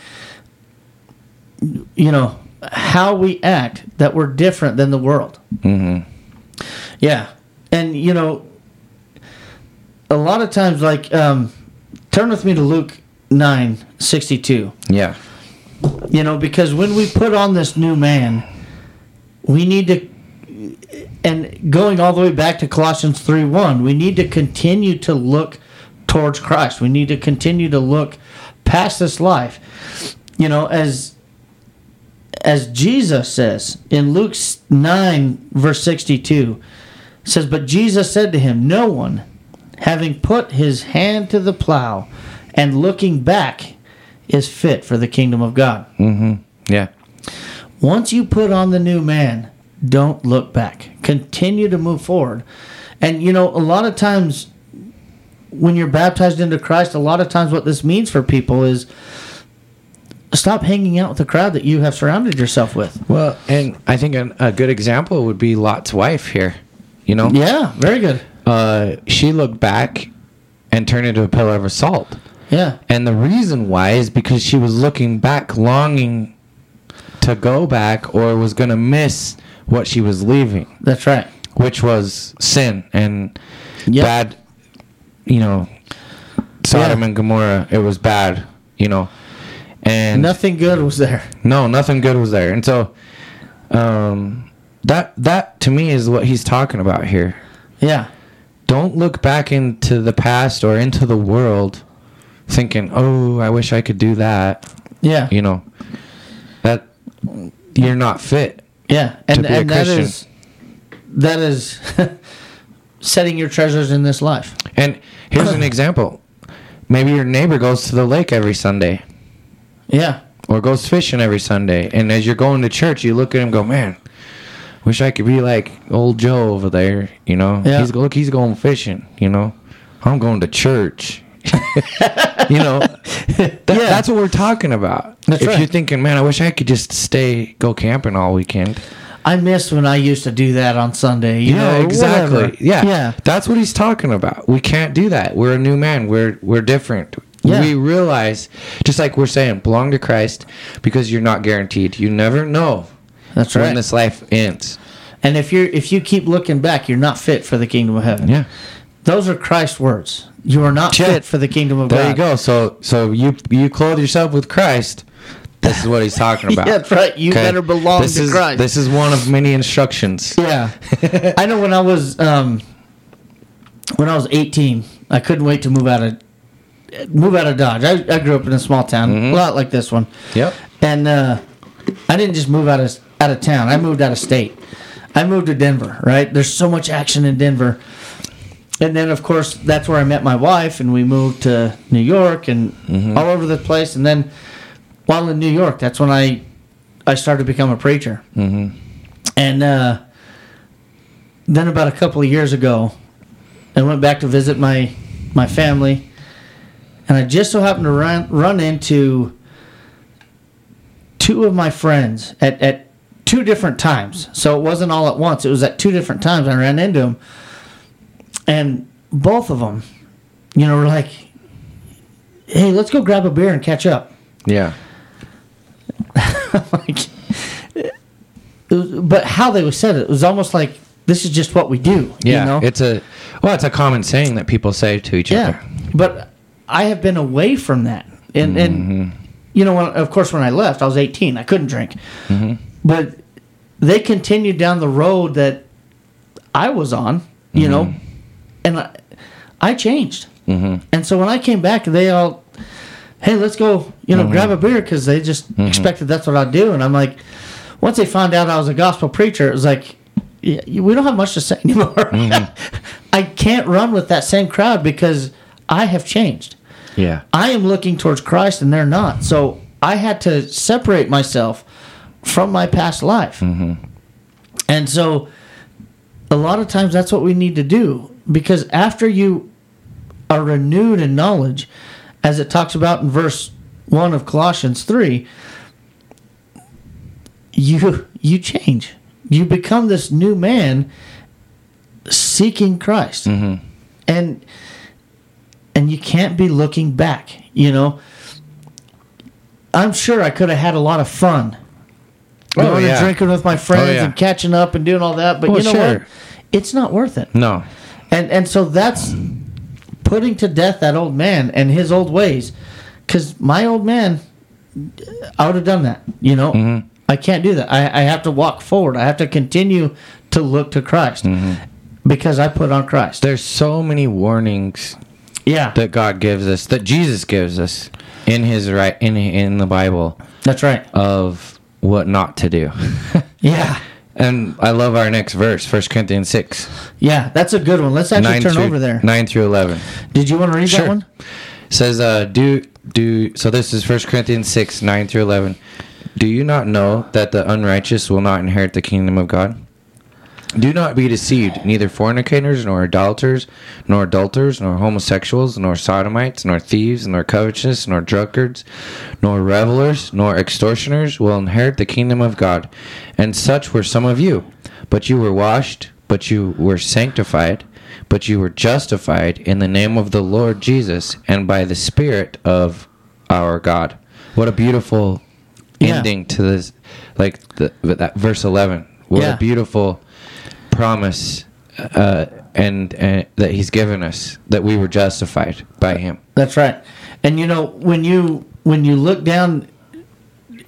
you know, how we act, that we're different than the world. Mm-hmm. Yeah. And, you know, a lot of times, like, um, turn with me to Luke nine sixty two. Yeah. You know, because when we put on this new man, we need to, and going all the way back to Colossians 3 1, we need to continue to look towards Christ. We need to continue to look past this life. You know, as as Jesus says in Luke 9, verse 62, says, But Jesus said to him, No one, having put his hand to the plow and looking back, is fit for the kingdom of God. Mm hmm. Yeah. Once you put on the new man, don't look back. Continue to move forward. And you know, a lot of times when you're baptized into Christ, a lot of times what this means for people is stop hanging out with the crowd that you have surrounded yourself with. Well, and I think an, a good example would be Lot's wife here. You know, Yeah, very good. uh, she looked back and turned into a pillar of salt. Yeah. And the reason why is because she was looking back, longing to go back, or was going to miss what she was leaving, That's right. which was sin and Yep. bad, you know, Sodom Yeah. and Gomorrah. It was bad, you know. And Nothing good was there. no, nothing good was there. And so, um, that that to me is what he's talking about here. Yeah. Don't look back into the past or into the world, thinking, "Oh, I wish I could do that." Yeah. You know, that you're not fit. Yeah. And and that is that is setting your treasures in this life. And here's an example: maybe your neighbor goes to the lake every Sunday Yeah. or goes fishing every Sunday, and as you're going to church, you look at him, and go, "Man." wish I could be like old Joe over there. You know, Yeah. he's look, he's going fishing. You know, I'm going to church. you know, that, Yeah. that's what we're talking about. That's if right. you're thinking, man, I wish I could just stay go camping all weekend. I miss when I used to do that on Sunday. You yeah, know, exactly. whatever. Yeah, yeah, That's what he's talking about. We can't do that. We're a new man. We're we're different. Yeah. We realize, just like we're saying, belong to Christ because you're not guaranteed. You never know that's when right. this life ends. and if you're if you keep looking back, you're not fit for the kingdom of heaven. Yeah. Those are Christ's words. You are not Yeah. fit for the kingdom of There God. There you go. So so you you clothe yourself with Christ. This is what he's talking about. Yeah, that's right. You Okay? better belong this to is, Christ. This is one of many instructions. Yeah. I know when I was um, when I was 18, I couldn't wait to move out of move out of Dodge. I, I grew up in a small town, Mm-hmm. a lot like this one. Yep. And uh, I didn't just move out of out of town. I moved out of state. I moved to Denver. Right? There's so much action in Denver. And then, of course, that's where I met my wife, and we moved to New York and Mm-hmm. all over the place. And then, while in New York, that's when I I started to become a preacher. Mm-hmm. And uh, then, about a couple of years ago, I went back to visit my my family, and I just so happened to run run into two of my friends at, at two different times. So it wasn't all at once. It was at two different times I ran into them. And both of them, you know, were like, hey, let's go grab a beer and catch up. Yeah. like, was, but how they said it, it was almost like this is just what we do. Yeah. You know? It's a well, it's a common saying that people say to each yeah. other. But I have been away from that. And, and mm-hmm. you know, when, of course, when I left, I was 18. I couldn't drink. Mm-hmm. But they continued down the road that I was on, you mm-hmm. know, and I, I changed. Mm-hmm. And so when I came back, they all, hey, let's go, you know, mm-hmm. grab a beer because they just mm-hmm. expected that's what I'd do. And I'm like, once they found out I was a gospel preacher, it was like, yeah, we don't have much to say anymore. I can't run with that same crowd because I have changed. Yeah. I am looking towards Christ and they're not. So I had to separate myself from my past life. And so a lot of times that's what we need to do because after you are renewed in knowledge, as it talks about in verse 1 of Colossians 3, you you change. You become this new man seeking Christ. Mm-hmm. And and you can't be looking back, you know. I'm sure I could have had a lot of fun. Oh, Going yeah. and drinking with my friends Oh, yeah. and catching up and doing all that, but Well, you know sure. what? It's not worth it. No. And and so that's putting to death that old man and his old ways. Cause my old man, I would have done that. You know, Mm-hmm. I can't do that. I, I have to walk forward. I have to continue to look to Christ Mm-hmm. because I put on Christ. There's so many warnings Yeah, that God gives us, that Jesus gives us in his right in in the Bible that's right. of what not to do. Yeah, and I love our next verse, 1 Corinthians 6. yeah, that's a good one. Let's actually 9 turn through, over there. 9 through 11. Did you want to read that Sure. one? says uh do do so this is First Corinthians 6 9 through 11 do you not know that the unrighteous will not inherit the kingdom of God do not be deceived neither fornicators nor idolaters nor adulterers nor homosexuals nor sodomites nor thieves nor covetous nor drunkards nor revelers nor extortioners will inherit the kingdom of God and such were some of you but you were washed but you were sanctified but you were justified in the name of the Lord Jesus and by the Spirit of our God. What a beautiful Yeah. ending to this, like the, that verse 11. What Yeah. a beautiful promise uh, and, and that He's given us that we were justified by Him. That's right. And you know when you when you look down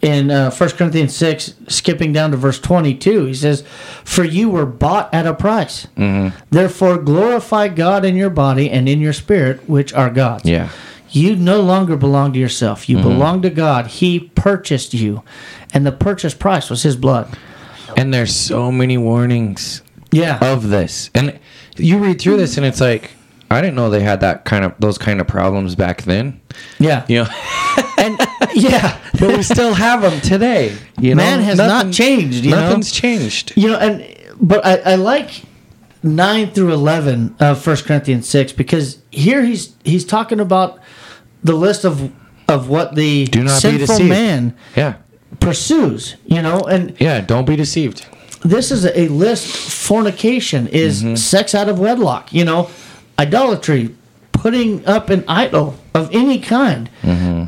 in uh, 1 Corinthians 6, skipping down to verse 22, he says, For you were bought at a price. Mm-hmm. Therefore glorify God in your body and in your spirit, which are God's. Yeah. You no longer belong to yourself. Mm-hmm. You belong to God. He purchased you. And the purchase price was his blood. And there's so many warnings Yeah. of this. And you read through this and it's like, I didn't know they had that kind of those kind of problems back then. yeah. You know, and Yeah. but we still have them today. You know, Man has not changed, you know? nothing's changed. You know, and but I, I like nine through eleven of First Corinthians six because here he's he's talking about the list of of what the Do not be sinful man Yeah, pursues. You know, and yeah. Don't be deceived. This is a list. Fornication is Mm-hmm. sex out of wedlock. You know, idolatry, putting up an idol of any kind,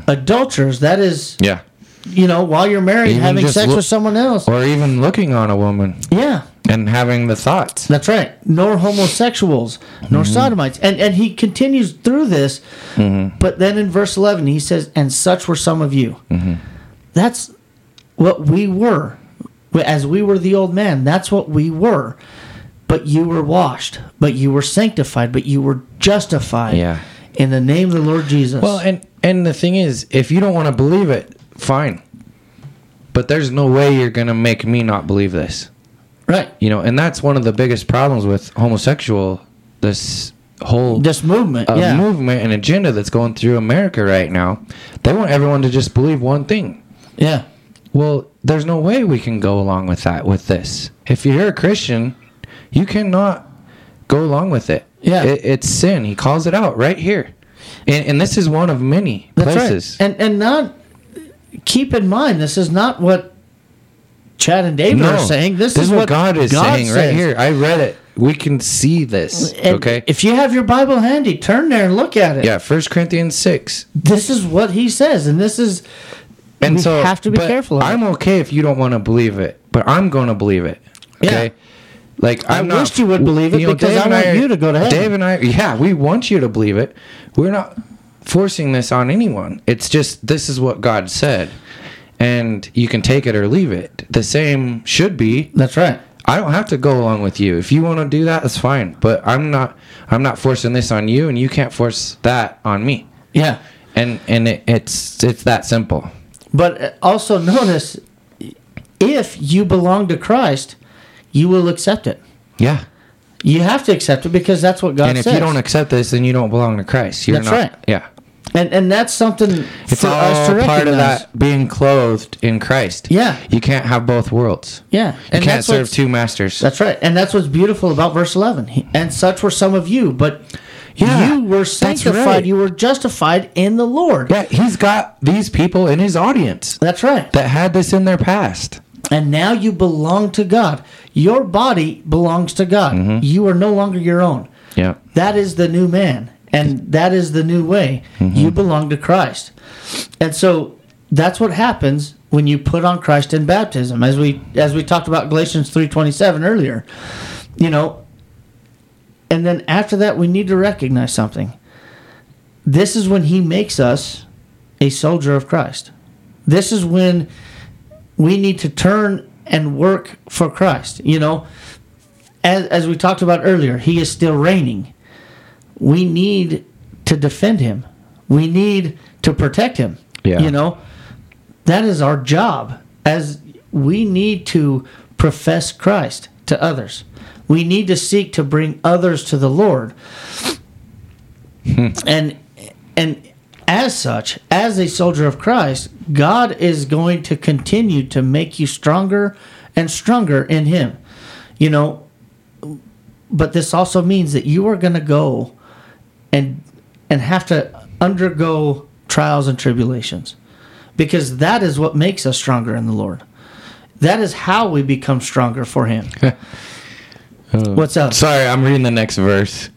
adulterers. That is, Yeah, you know, while you're married, Even having sex look- with someone else. or even looking on a woman yeah. and having the thoughts. That's right. Nor homosexuals, nor Mm-hmm. sodomites. And and he continues through this. Mm-hmm. But then in verse 11 he says, "And such were some of you." Mm-hmm. That's what we were. As we were the old man, that's what we were. But you were washed, but you were sanctified, but you were justified Yeah. in the name of the Lord Jesus. Well, and and the thing is, if you don't want to believe it, fine. But there's no way you're gonna make me not believe this. right. You know, and that's one of the biggest problems with homosexual. This whole This movement, uh, yeah. movement and agenda that's going through America right now. They want everyone to just believe one thing. yeah. Well, there's no way we can go along with that with this. If you're a Christian, you cannot go along with it. Yeah. It, it's sin. He calls it out right here. And, and this is one of many That's places. right. And and not keep in mind this is not what Chad and David No, are saying. This, is what God is saying right here. I read it. We can see this. And okay. If you have your Bible handy, turn there and look at it. yeah, First Corinthians six. This is what he says, and this is And we so have to be but careful. Of I'm okay if you don't want to believe it, but I'm going to believe it. Okay. Yeah. Like I I'm not, wished you would believe it because Dave I want are- you to go to heaven. Dave and I, yeah, we want you to believe it. We're not forcing this on anyone. It's just this is what God said, and you can take it or leave it. The same should be. That's right. I don't have to go along with you. If you want to do that, that's fine. But I'm not. I'm not forcing this on you, and you can't force that on me. Yeah. And and it, it's it's that simple. But uh, also notice if you belong to Christ, you will accept it. Yeah. You have to accept it because that's what God says. and if says. you don't accept this, then you don't belong to Christ. You're That's not. right. Yeah. and and that's something It's for all us to recognize. part of that being clothed in Christ. Yeah. You can't have both worlds. Yeah, You and can't serve two masters. That's right, and that's what's beautiful about verse eleven. And such were some of you, but Yeah, you were sanctified, right. you were justified in the Lord. yeah, he's got these people in his audience That's right. that had this in their past. And now you belong to God. Your body belongs to God. Mm-hmm. You are no longer your own. Yeah. That is the new man, and that is the new way. Mm-hmm. You belong to Christ. And so that's what happens when you put on Christ in baptism. As we as we talked about Galatians 3:27 earlier. You know, and then after that we need to recognize something. This is when he makes us a soldier of Christ. This is when we need to turn and work for Christ. You know, as, as we talked about earlier, he is still reigning. We need to defend him. We need to protect him. Yeah. You know, that is our job as we need to profess Christ to others. We need to seek to bring others to the Lord. Hmm. and and as such, as a soldier of Christ, God is going to continue to make you stronger and stronger in him. You know, but this also means that you are going to go and and have to undergo trials and tribulations because that is what makes us stronger in the Lord. That is how we become stronger for him. What's up? Sorry, I'm reading the next verse.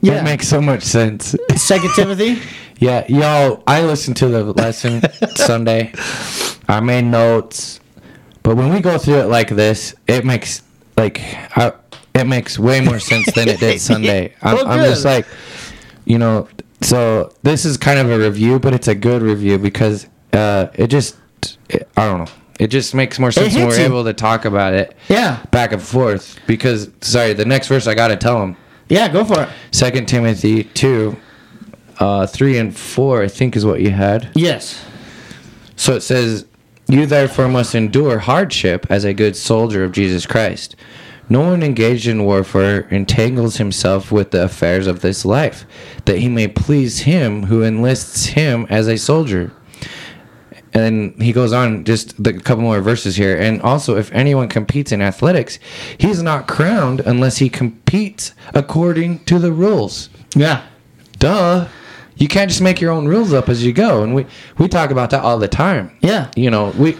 Yeah. It makes so much sense. Second Timothy? Yeah, y'all. I listened to the lesson Sunday. I made notes, but when we go through it like this, it makes like I, it makes way more sense than it did Sunday. I'm, Well, I'm just like, you know. So this is kind of a review, but it's a good review because uh, it just it, I don't know. It just makes more sense when we're you. able to talk about it Yeah. back and forth. Because sorry, the next verse I got to tell him. Yeah, go for it. Second Timothy two, uh, three and four, I think is what you had. Yes. So it says, "You therefore must endure hardship as a good soldier of Jesus Christ. No one engaged in warfare entangles himself with the affairs of this life, that he may please him who enlists him as a soldier." And then he goes on just the couple more verses here. And also, if anyone competes in athletics, he's not crowned unless he competes according to the rules. Yeah. Duh. You can't just make your own rules up as you go. And we, we talk about that all the time. Yeah. You know, we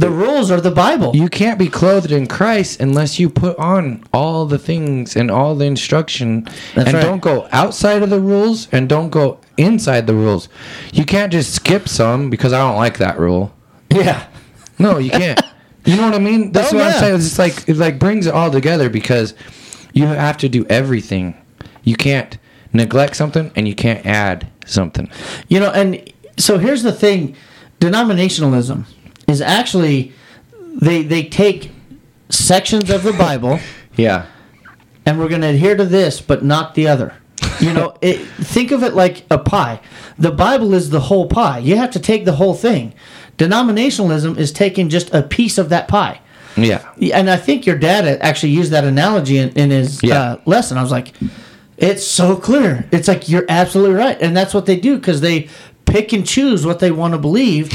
The rules are the Bible. you can't be clothed in Christ unless you put on all the things and all the instruction That's and right. don't go outside of the rules and don't go inside the rules. You can't just skip some because I don't like that rule. yeah. No, you can't. you know what I mean? That's Oh, what yeah. I'm saying. It's like it like brings it all together because you have to do everything. You can't neglect something and you can't add something. You know, and so here's the thing denominationalism is actually they they take sections of the Bible Yeah. and we're going to adhere to this but not the other. You know, it, think of it like a pie. The Bible is the whole pie. You have to take the whole thing. Denominationalism is taking just a piece of that pie. Yeah. And I think your dad actually used that analogy in, in his Yeah. uh, lesson. I was like, it's so clear. It's like you're absolutely right, and that's what they do because they pick and choose what they want to believe,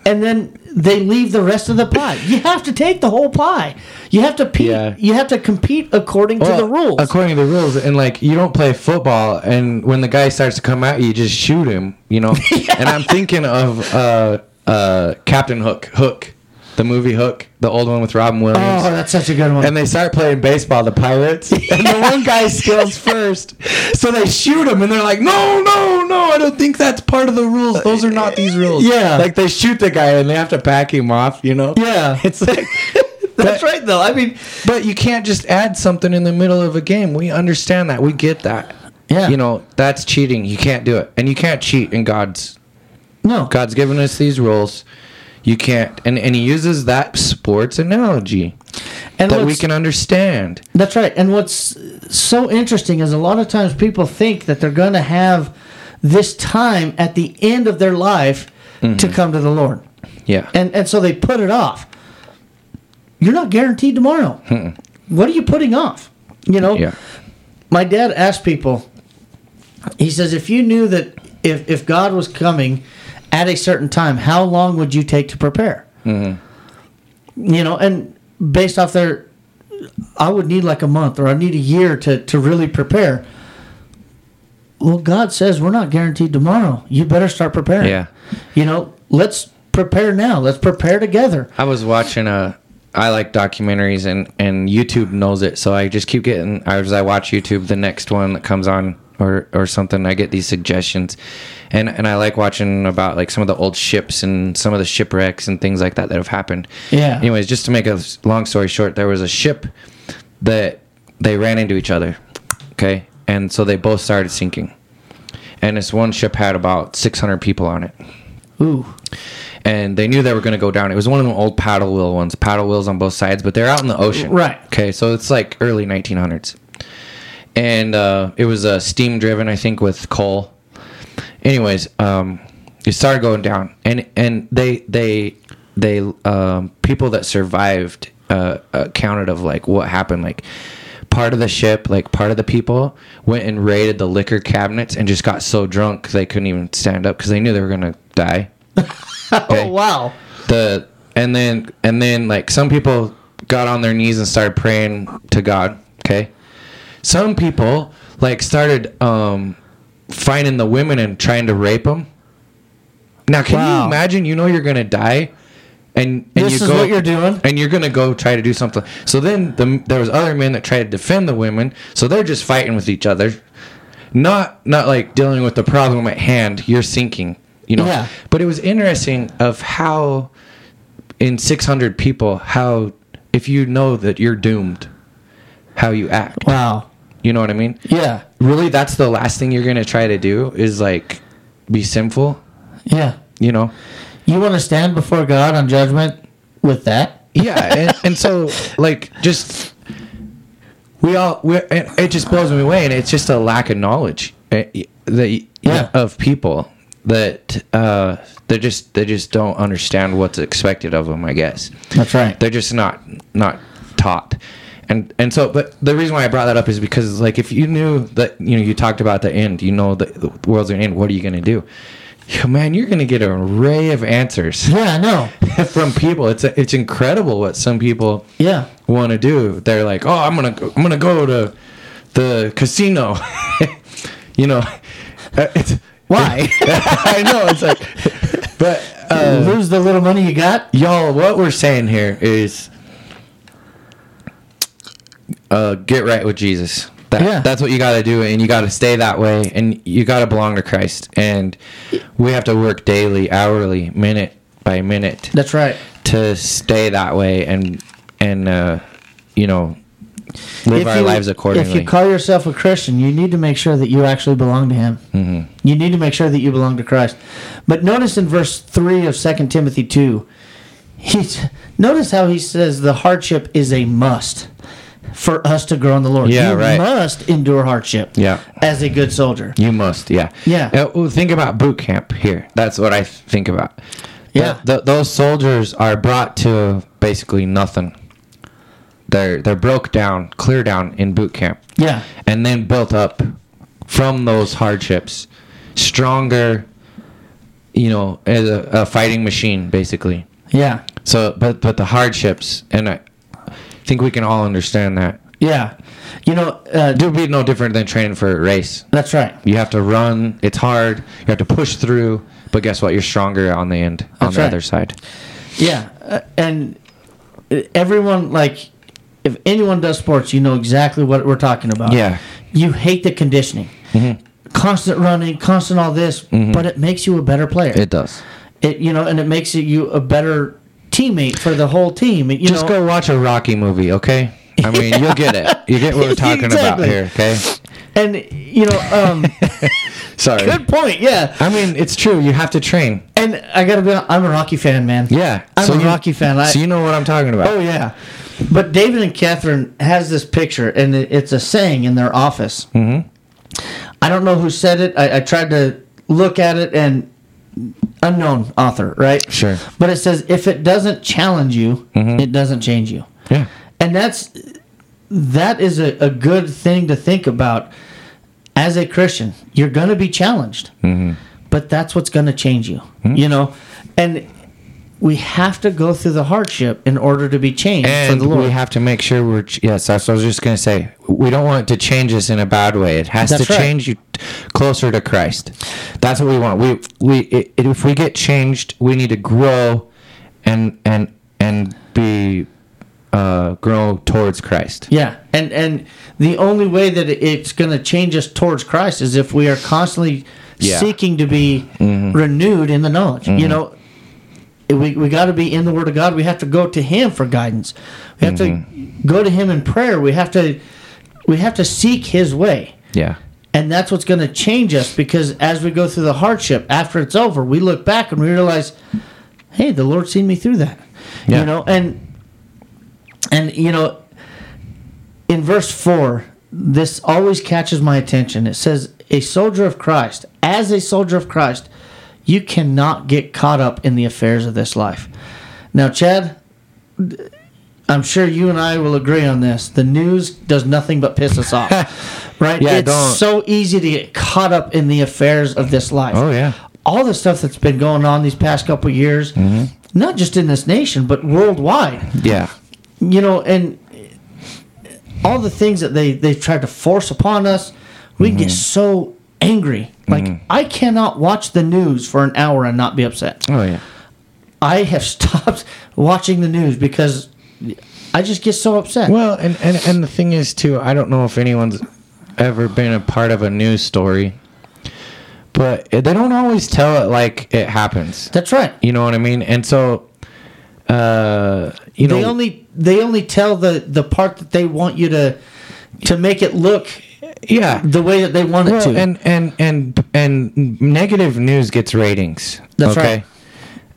and then they leave the rest of the pie. You have to take the whole pie. You have to pe- Yeah. You have to compete according to the rules. According to the rules, and like you don't play football, and when the guy starts to come at you, you just shoot him. You know. And I'm thinking of uh, uh, Captain Hook, Hook, the movie Hook, the old one with Robin Williams. oh, that's such a good one. and they start playing baseball, the Pirates, and the one guy steals first. So they shoot him, and they're like, "No, no, no! I don't think that's part of the rules. Those are not these rules." Yeah. like they shoot the guy, and they have to pack him off. You know? yeah, It's like, that's but- right though. I mean, but you can't just add something in the middle of a game. We understand that. We get that. Yeah. You know, that's cheating. You can't do it. And you can't cheat in God's no, God's given us these rules. You can't and, and he uses that sports analogy and that we can understand. That's right. And what's so interesting is a lot of times people think that they're going to have this time at the end of their life Mm-hmm. to come to the Lord. Yeah. And and so they put it off. You're not guaranteed tomorrow. What are you putting off? You know, yeah. my dad asked people, he says, if you knew that if, if God was coming at a certain time, how long would you take to prepare? Mm-hmm. You know, and based off their, I would need like a month or I need a year to, to really prepare. Well, God says we're not guaranteed tomorrow. You better start preparing. Yeah. You know, let's prepare now. Let's prepare together. I was watching a. I like documentaries and and YouTube knows it, so I just keep getting as I watch YouTube, the next one that comes on or or something, I get these suggestions, and and I like watching about like some of the old ships and some of the shipwrecks and things like that that have happened. Yeah. Anyways, just to make a long story short, there was a ship that they ran into each other, okay, and so they both started sinking, and this one ship had about six hundred people on it Ooh. and they knew they were going to go down. It was one of the old paddle wheel ones, paddle wheels on both sides, but they're out in the ocean. Right. Okay, so it's like early 1900s, and uh, it was uh, steam driven, I think, with coal. Anyways, um, it started going down, and and they they they um, people that survived uh, accounted of like what happened, like. Part of the ship, like part of the people, went and raided the liquor cabinets and just got so drunk they couldn't even stand up because they knew they were gonna die Oh, wow. the and then and then like some people got on their knees and started praying to God. Okay, some people like started um finding the women and trying to rape them. Now, can Wow. you imagine? You know you're gonna die, and and This you is go what you're doing? and you're gonna go try to do something. So then the, there was other men that tried to defend the women. So they're just fighting with each other, not not like dealing with the problem at hand. You're sinking, you know. Yeah. But it was interesting of how in 600 people, how if you know that you're doomed, how you act. Wow. You know what I mean? Yeah. Really, that's the last thing you're gonna try to do is like be sinful. Yeah. You know? You want to stand before God on judgment with that? yeah and, and so like just we all we it, just blows me away and it's just a lack of knowledge eh, that Yeah. of people that uh they just they just don't understand what's expected of them i guess That's right. they're just not not taught and and so but the reason why i brought that up is because like if you knew that you know you talked about the end you know that the world's gonna end what are you gonna do Yeah, man, you're gonna get an array of answers Yeah, I know. from people. It's it's incredible what some people Yeah. want to do. They're like, oh, I'm gonna go, I'm gonna go to the casino. you know, Uh, it's Why? I know it's like, but uh, Lose the little money you got? y'all, what we're saying here is, uh, get right with Jesus. That, Yeah. That's what you got to do, and you got to stay that way, and you got to belong to Christ. And we have to work daily, hourly, minute by minute That's right. to stay that way, and and uh, you know, live If our you- lives accordingly. If you call yourself a Christian, you need to make sure that you actually belong to Him. Mm-hmm. You need to make sure that you belong to Christ. But notice in verse three of Second Timothy two, he's notice how he says the hardship is a must for us to grow in the Lord. Yeah, you right. must endure hardship. Yeah. as a good soldier. You must, yeah. Yeah. Uh, well, think about boot camp here. That's what I think about. Yeah. Th- th- those soldiers are brought to basically nothing. They're they're broke down, clear down in boot camp, Yeah, and then built up from those hardships, stronger. You know, as a, a fighting machine, basically. yeah, So, but but the hardships, and I think we can all understand that. yeah. You know, uh, It would be no different than training for a race. that's right. You have to run. It's hard. You have to push through. But guess what? You're stronger on the end, on That's the right. other side. Yeah, uh, and everyone like if anyone does sports, you know exactly what we're talking about. Yeah. you hate the conditioning, constant running, constant all this, but it makes you a better player. It does. It you know, and it makes you a better teammate for the whole team. You Just know, go watch a Rocky movie, okay? I mean, you'll get it. You get what we're talking about here, okay? and you know, um, Sorry. good point. Yeah, I mean, it's true. You have to train. and I gotta be. I'm a Rocky fan, man. Yeah. I'm a you, Rocky fan. I, so you know what I'm talking about. Oh yeah, but David and Catherine has this picture, and it's a saying in their office. Mm-hmm. I don't know who said it. I, I tried to look at it, and unknown author, right? Sure. But it says if it doesn't challenge you, it doesn't change you, Yeah. and that's that is a, a good thing to think about as a Christian. You're going to be challenged, Mm-hmm. but that's what's going to change you. You know, and we have to go through the hardship in order to be changed for And the Lord. we have to make sure we're. Yes, that's what I was just going to say. We don't want it to change us in a bad way. It has That's to right. change you t- closer to Christ. That's what we want. We we i if we get changed, we need to grow, and and and be uh, grow towards Christ. yeah, and and the only way that it's going to change us towards Christ is if we are constantly Yeah. seeking to be Mm-hmm. renewed in the knowledge. You know, we we got to be in the Word of God. We have to go to Him for guidance. We have Mm-hmm. to go to Him in prayer. We have to we have to seek His way. Yeah. And that's what's going to change us because as we go through the hardship, after it's over, we look back and we realize, hey, the Lord seen me through that. Yeah. You know, and and you know, in verse four, this always catches my attention. It says, "A soldier of Christ, as a soldier of Christ, you cannot get caught up in the affairs of this life." Now, Chad, I'm sure you and I will agree on this. The news does nothing but piss us off, right? Yeah, it's don't- so easy to get caught up in the affairs of this life. Oh, yeah. all the stuff that's been going on these past couple years, Mm-hmm. not just in this nation but worldwide. Yeah. You know, and all the things that they they tried to force upon us, we Mm-hmm. get so angry. Like I cannot watch the news for an hour and not be upset. Oh yeah. I have stopped watching the news because I just get so upset. Well, and, and and the thing is too, I don't know if anyone's ever been a part of a news story, but they don't always tell it like it happens. That's right. You know what I mean? And so, uh, you know, they only they only tell the the part that they want you to to make it look yeah. the way that they want it to. and and and and negative news gets ratings. That's okay?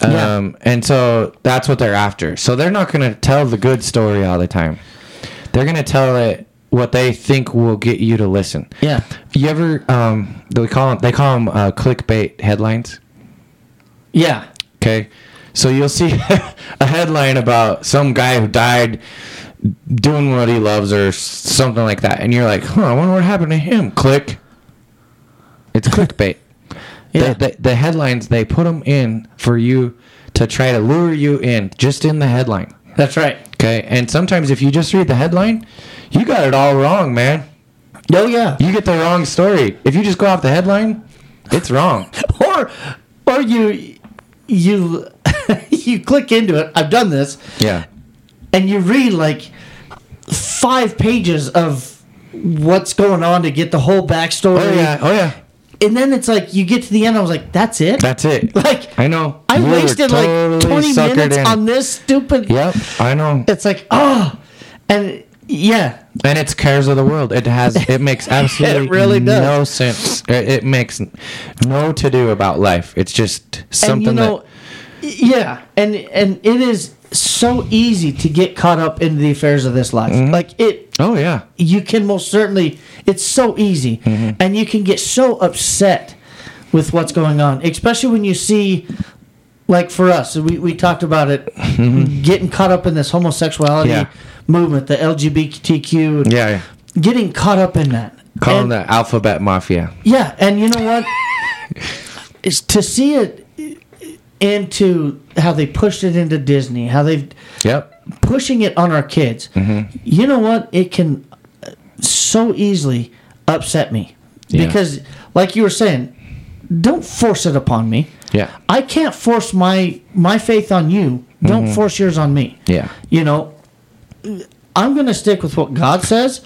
Yeah. Um, and so that's what they're after. So they're not going to tell the good story all the time. They're going to tell it what they think will get you to listen. yeah. You ever um they call them they call them uh, clickbait headlines. Yeah. Okay, so you'll see a headline about some guy who died doing what he loves or something like that, and you're like, huh, I wonder what happened to him. Click. It's clickbait. Yeah. The, the, the headlines they put them in for you to try to lure you in, just in the headline. That's right. Okay, and sometimes if you just read the headline, you got it all wrong, man. Oh yeah. You get the wrong story. If you just go off the headline, it's wrong. or or you you you click into it. I've done this, Yeah. And you read like five pages of what's going on to get the whole backstory. Oh yeah. Oh yeah. And then it's like you get to the end. I was like, "That's it." That's it. like I know. I You wasted like totally twenty minutes in. on this stupid. Yep. I know. It's like oh, and yeah, And it's cares of the world. It has. It makes absolutely it really does. no sense. It, it makes no to do about life. It's just something and you know, that. yeah, and and it is so easy to get caught up in the affairs of this life. Mm-hmm. Like it, Oh yeah. you can most certainly. It's so easy, Mm-hmm. and you can get so upset with what's going on, especially when you see. Like for us, we, we talked about it, getting caught up in this homosexuality Mm-hmm. Yeah. movement, the LGBTQ, Yeah. yeah. getting caught up in that. Call them And- the alphabet mafia. Yeah, and you know what? is to see it into how they pushed it into Disney, how they've Yep. pushing it on our kids. Mm-hmm. You know what? It can so easily upset me Yeah. because, like you were saying, don't force it upon me. Yeah. I can't force my my faith on you. Don't force yours on me. Mm-hmm. Yeah. You know, I'm going to stick with what God says.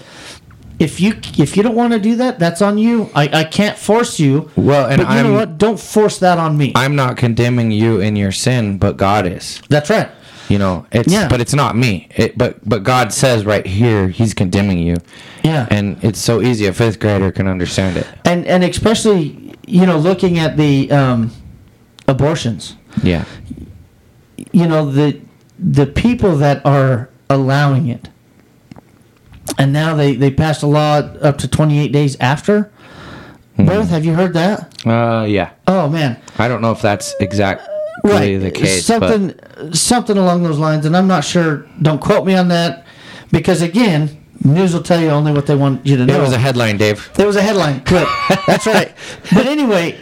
If you if you don't want to do that, that's on you. I, I can't force you. Well, and but you I'm- know what? Don't force that on me. I'm not condemning you in your sin, but God is. that's right. You know, it's Yeah. but it's not me. It, but but God says right here He's condemning you, Yeah. and it's so easy a fifth grader can understand it. and and especially you know looking at the um, abortions. Yeah, You know the the people that are allowing it, and now they they passed a law up to 28 days after. Birth, have you heard that? uh, yeah. Oh man, I don't know if that's exactly right. the case, something something along those lines and i'm not sure don't quote me on that because again news will tell you only what they want you to know. it was a headline, Dave. there was a headline. Clip that's right. But anyway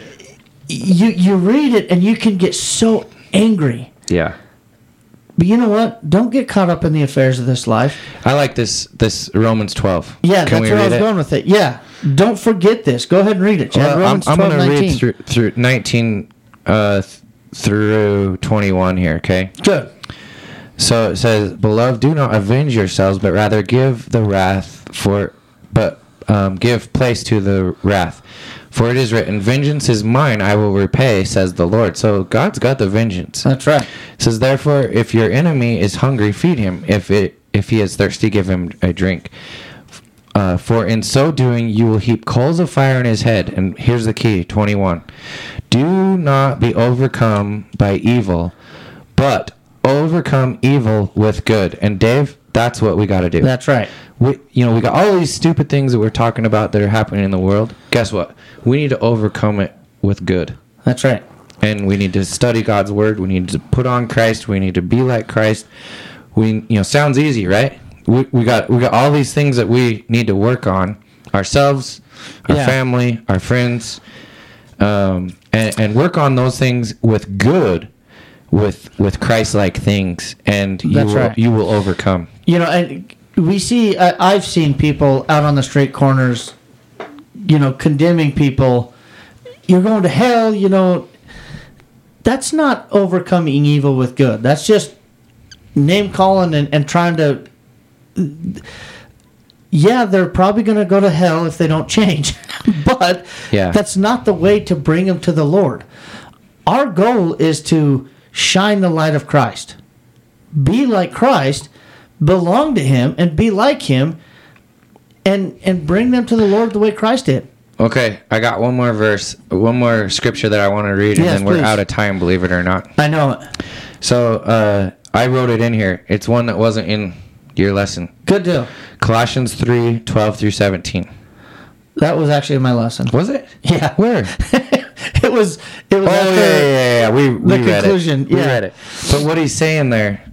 you you read it and you can get so angry. Yeah, but you know what don't get caught up in the affairs of this life I like this this Romans twelve. yeah Can that's where i was it? going with it yeah don't forget this go ahead and read it Chad. Well, I'm, I'm going to read through through 19 uh, through 21 here. Okay. good So it says, "Beloved, do not avenge yourselves, but rather give the wrath for, but um, give place to the wrath, for it is written, Vengeance is mine; I will repay," says the Lord. So God's got the vengeance. that's right It says, "Therefore, if your enemy is hungry, feed him; if it if he is thirsty, give him a drink." Uh, for in so doing, you will heap coals of fire in his head. And here's the key: twenty-one. Do not be overcome by evil, but overcome evil with good. And Dave, that's what we got to do. that's right we, you know, we got all these stupid things that we're talking about that are happening in the world. Guess what? We need to overcome it with good that's right and we need to study God's word. We need to put on Christ. We need to be like Christ. We, you know, sounds easy, right? We, we got we got all these things that we need to work on ourselves, our Yeah. family, our friends, um, and, and work on those things with good, with with Christ-like things, and you That's will, right. you will overcome. You know and we see I i've seen people out on the street corners you know condemning people. You're going to hell you know. That's not overcoming evil with good. That's just name calling and, and trying to yeah they're probably going to go to hell if they don't change. But Yeah. that's not the way to bring them to the lord. Our goal is to shine the light of christ. Be like Christ, belong to Him, and be like Him, and and bring them to the Lord the way Christ did. Okay, I got one more verse, one more scripture that I want to read, and Yes, then we're please. out of time. Believe it or not. I know. So uh, I wrote it in here. It's one that wasn't in your lesson. Good deal. Colossians 3, 12 through 17. That was actually my lesson. Was it? Yeah. Where? it was. It was. Oh, yeah, yeah, yeah, yeah. We, we the read conclusion, it. We yeah. read it. But what he's saying there,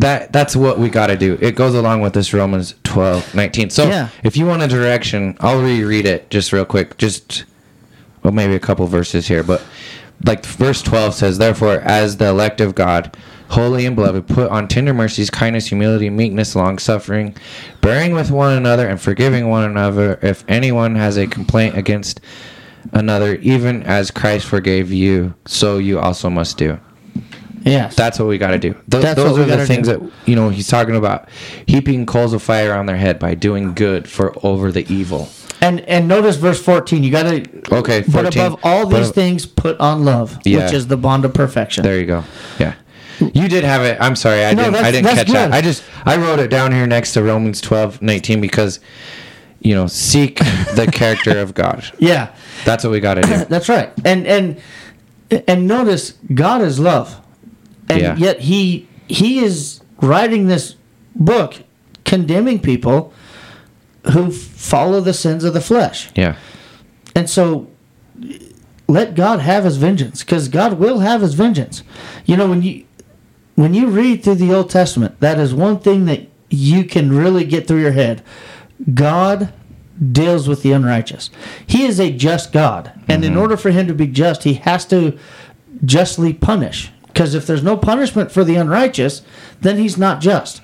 that that's what we got to do. It goes along with this Romans 12, 19. So Yeah. if you want a direction, I'll reread it just real quick. Just well, maybe a couple verses here, but like verse 12 says, Therefore, as the elect of God, holy and beloved, put on tender mercies, kindness, humility, meekness, long suffering, bearing with one another, and forgiving one another if anyone has a complaint against another, even as Christ forgave you, so you also must do. Yes. That's what we got to do. Th- That's those what we are the gotta things do. that you know he's talking about, heaping coals of fire on their head by doing good for over the evil. And and notice verse 14. You got to Okay, But 14. above all But- these things put on love, Yeah. which is the bond of perfection. There you go. Yeah. You did have it. I'm sorry. I No, didn't. I that's- didn't that's catch good. that. I just I wrote it down here next to Romans 12, 19 because you know seek the character of God. Yeah. That's what we got to do. That's right. And and and notice God is love. And Yeah. yet he he is writing this book condemning people who follow the sins of the flesh. Yeah. And so let God have his vengeance cuz God will have his vengeance. You know when you when you read through the Old Testament, that is one thing that you can really get through your head. God deals with the unrighteous. He is a just God. And in mm-hmm. order for him to be just, he has to justly punish. Because if there's no punishment for the unrighteous, then he's not just.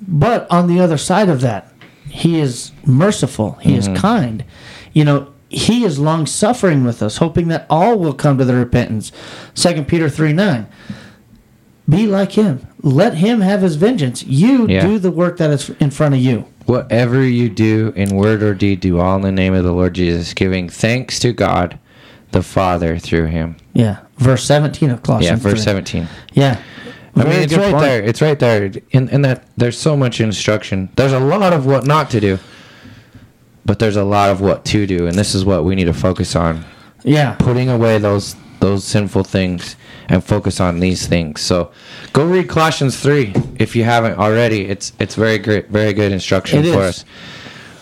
But on the other side of that, he is merciful, he is mm-hmm. kind. You know, he is long suffering with us, hoping that all will come to the repentance. 2 Peter 3 9. Be like him. Let him have his vengeance. You Yeah. do the work that is in front of you. Whatever you do in word or deed, do all in the name of the Lord Jesus, giving thanks to God, the Father, through Him. Yeah. Verse 17 of Colossians. Yeah. Verse 3. 17. Yeah. I mean, it's right point. there. It's right there. In, in that, there's so much instruction. There's a lot of what not to do, but there's a lot of what to do, and this is what we need to focus on: Yeah. putting away those those sinful things and focus on these things. So, go read Colossians three if you haven't already. It's it's very great, very good instruction It for is. us.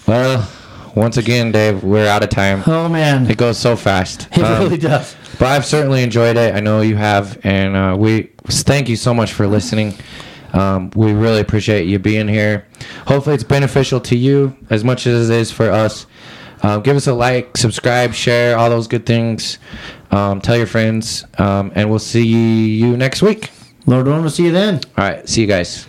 Well, once again, Dave, we're out of time. Oh, man. It goes so fast. It Um, really does. but I've certainly enjoyed it. I know you have, and uh, we thank you so much for listening. Um, we really appreciate you being here. Hopefully, it's beneficial to you as much as it is for us. Um, give us a like, subscribe, share, all those good things. Um, tell your friends, um, and we'll see you next week. Lord, willing, we'll see you then. All right, see you guys.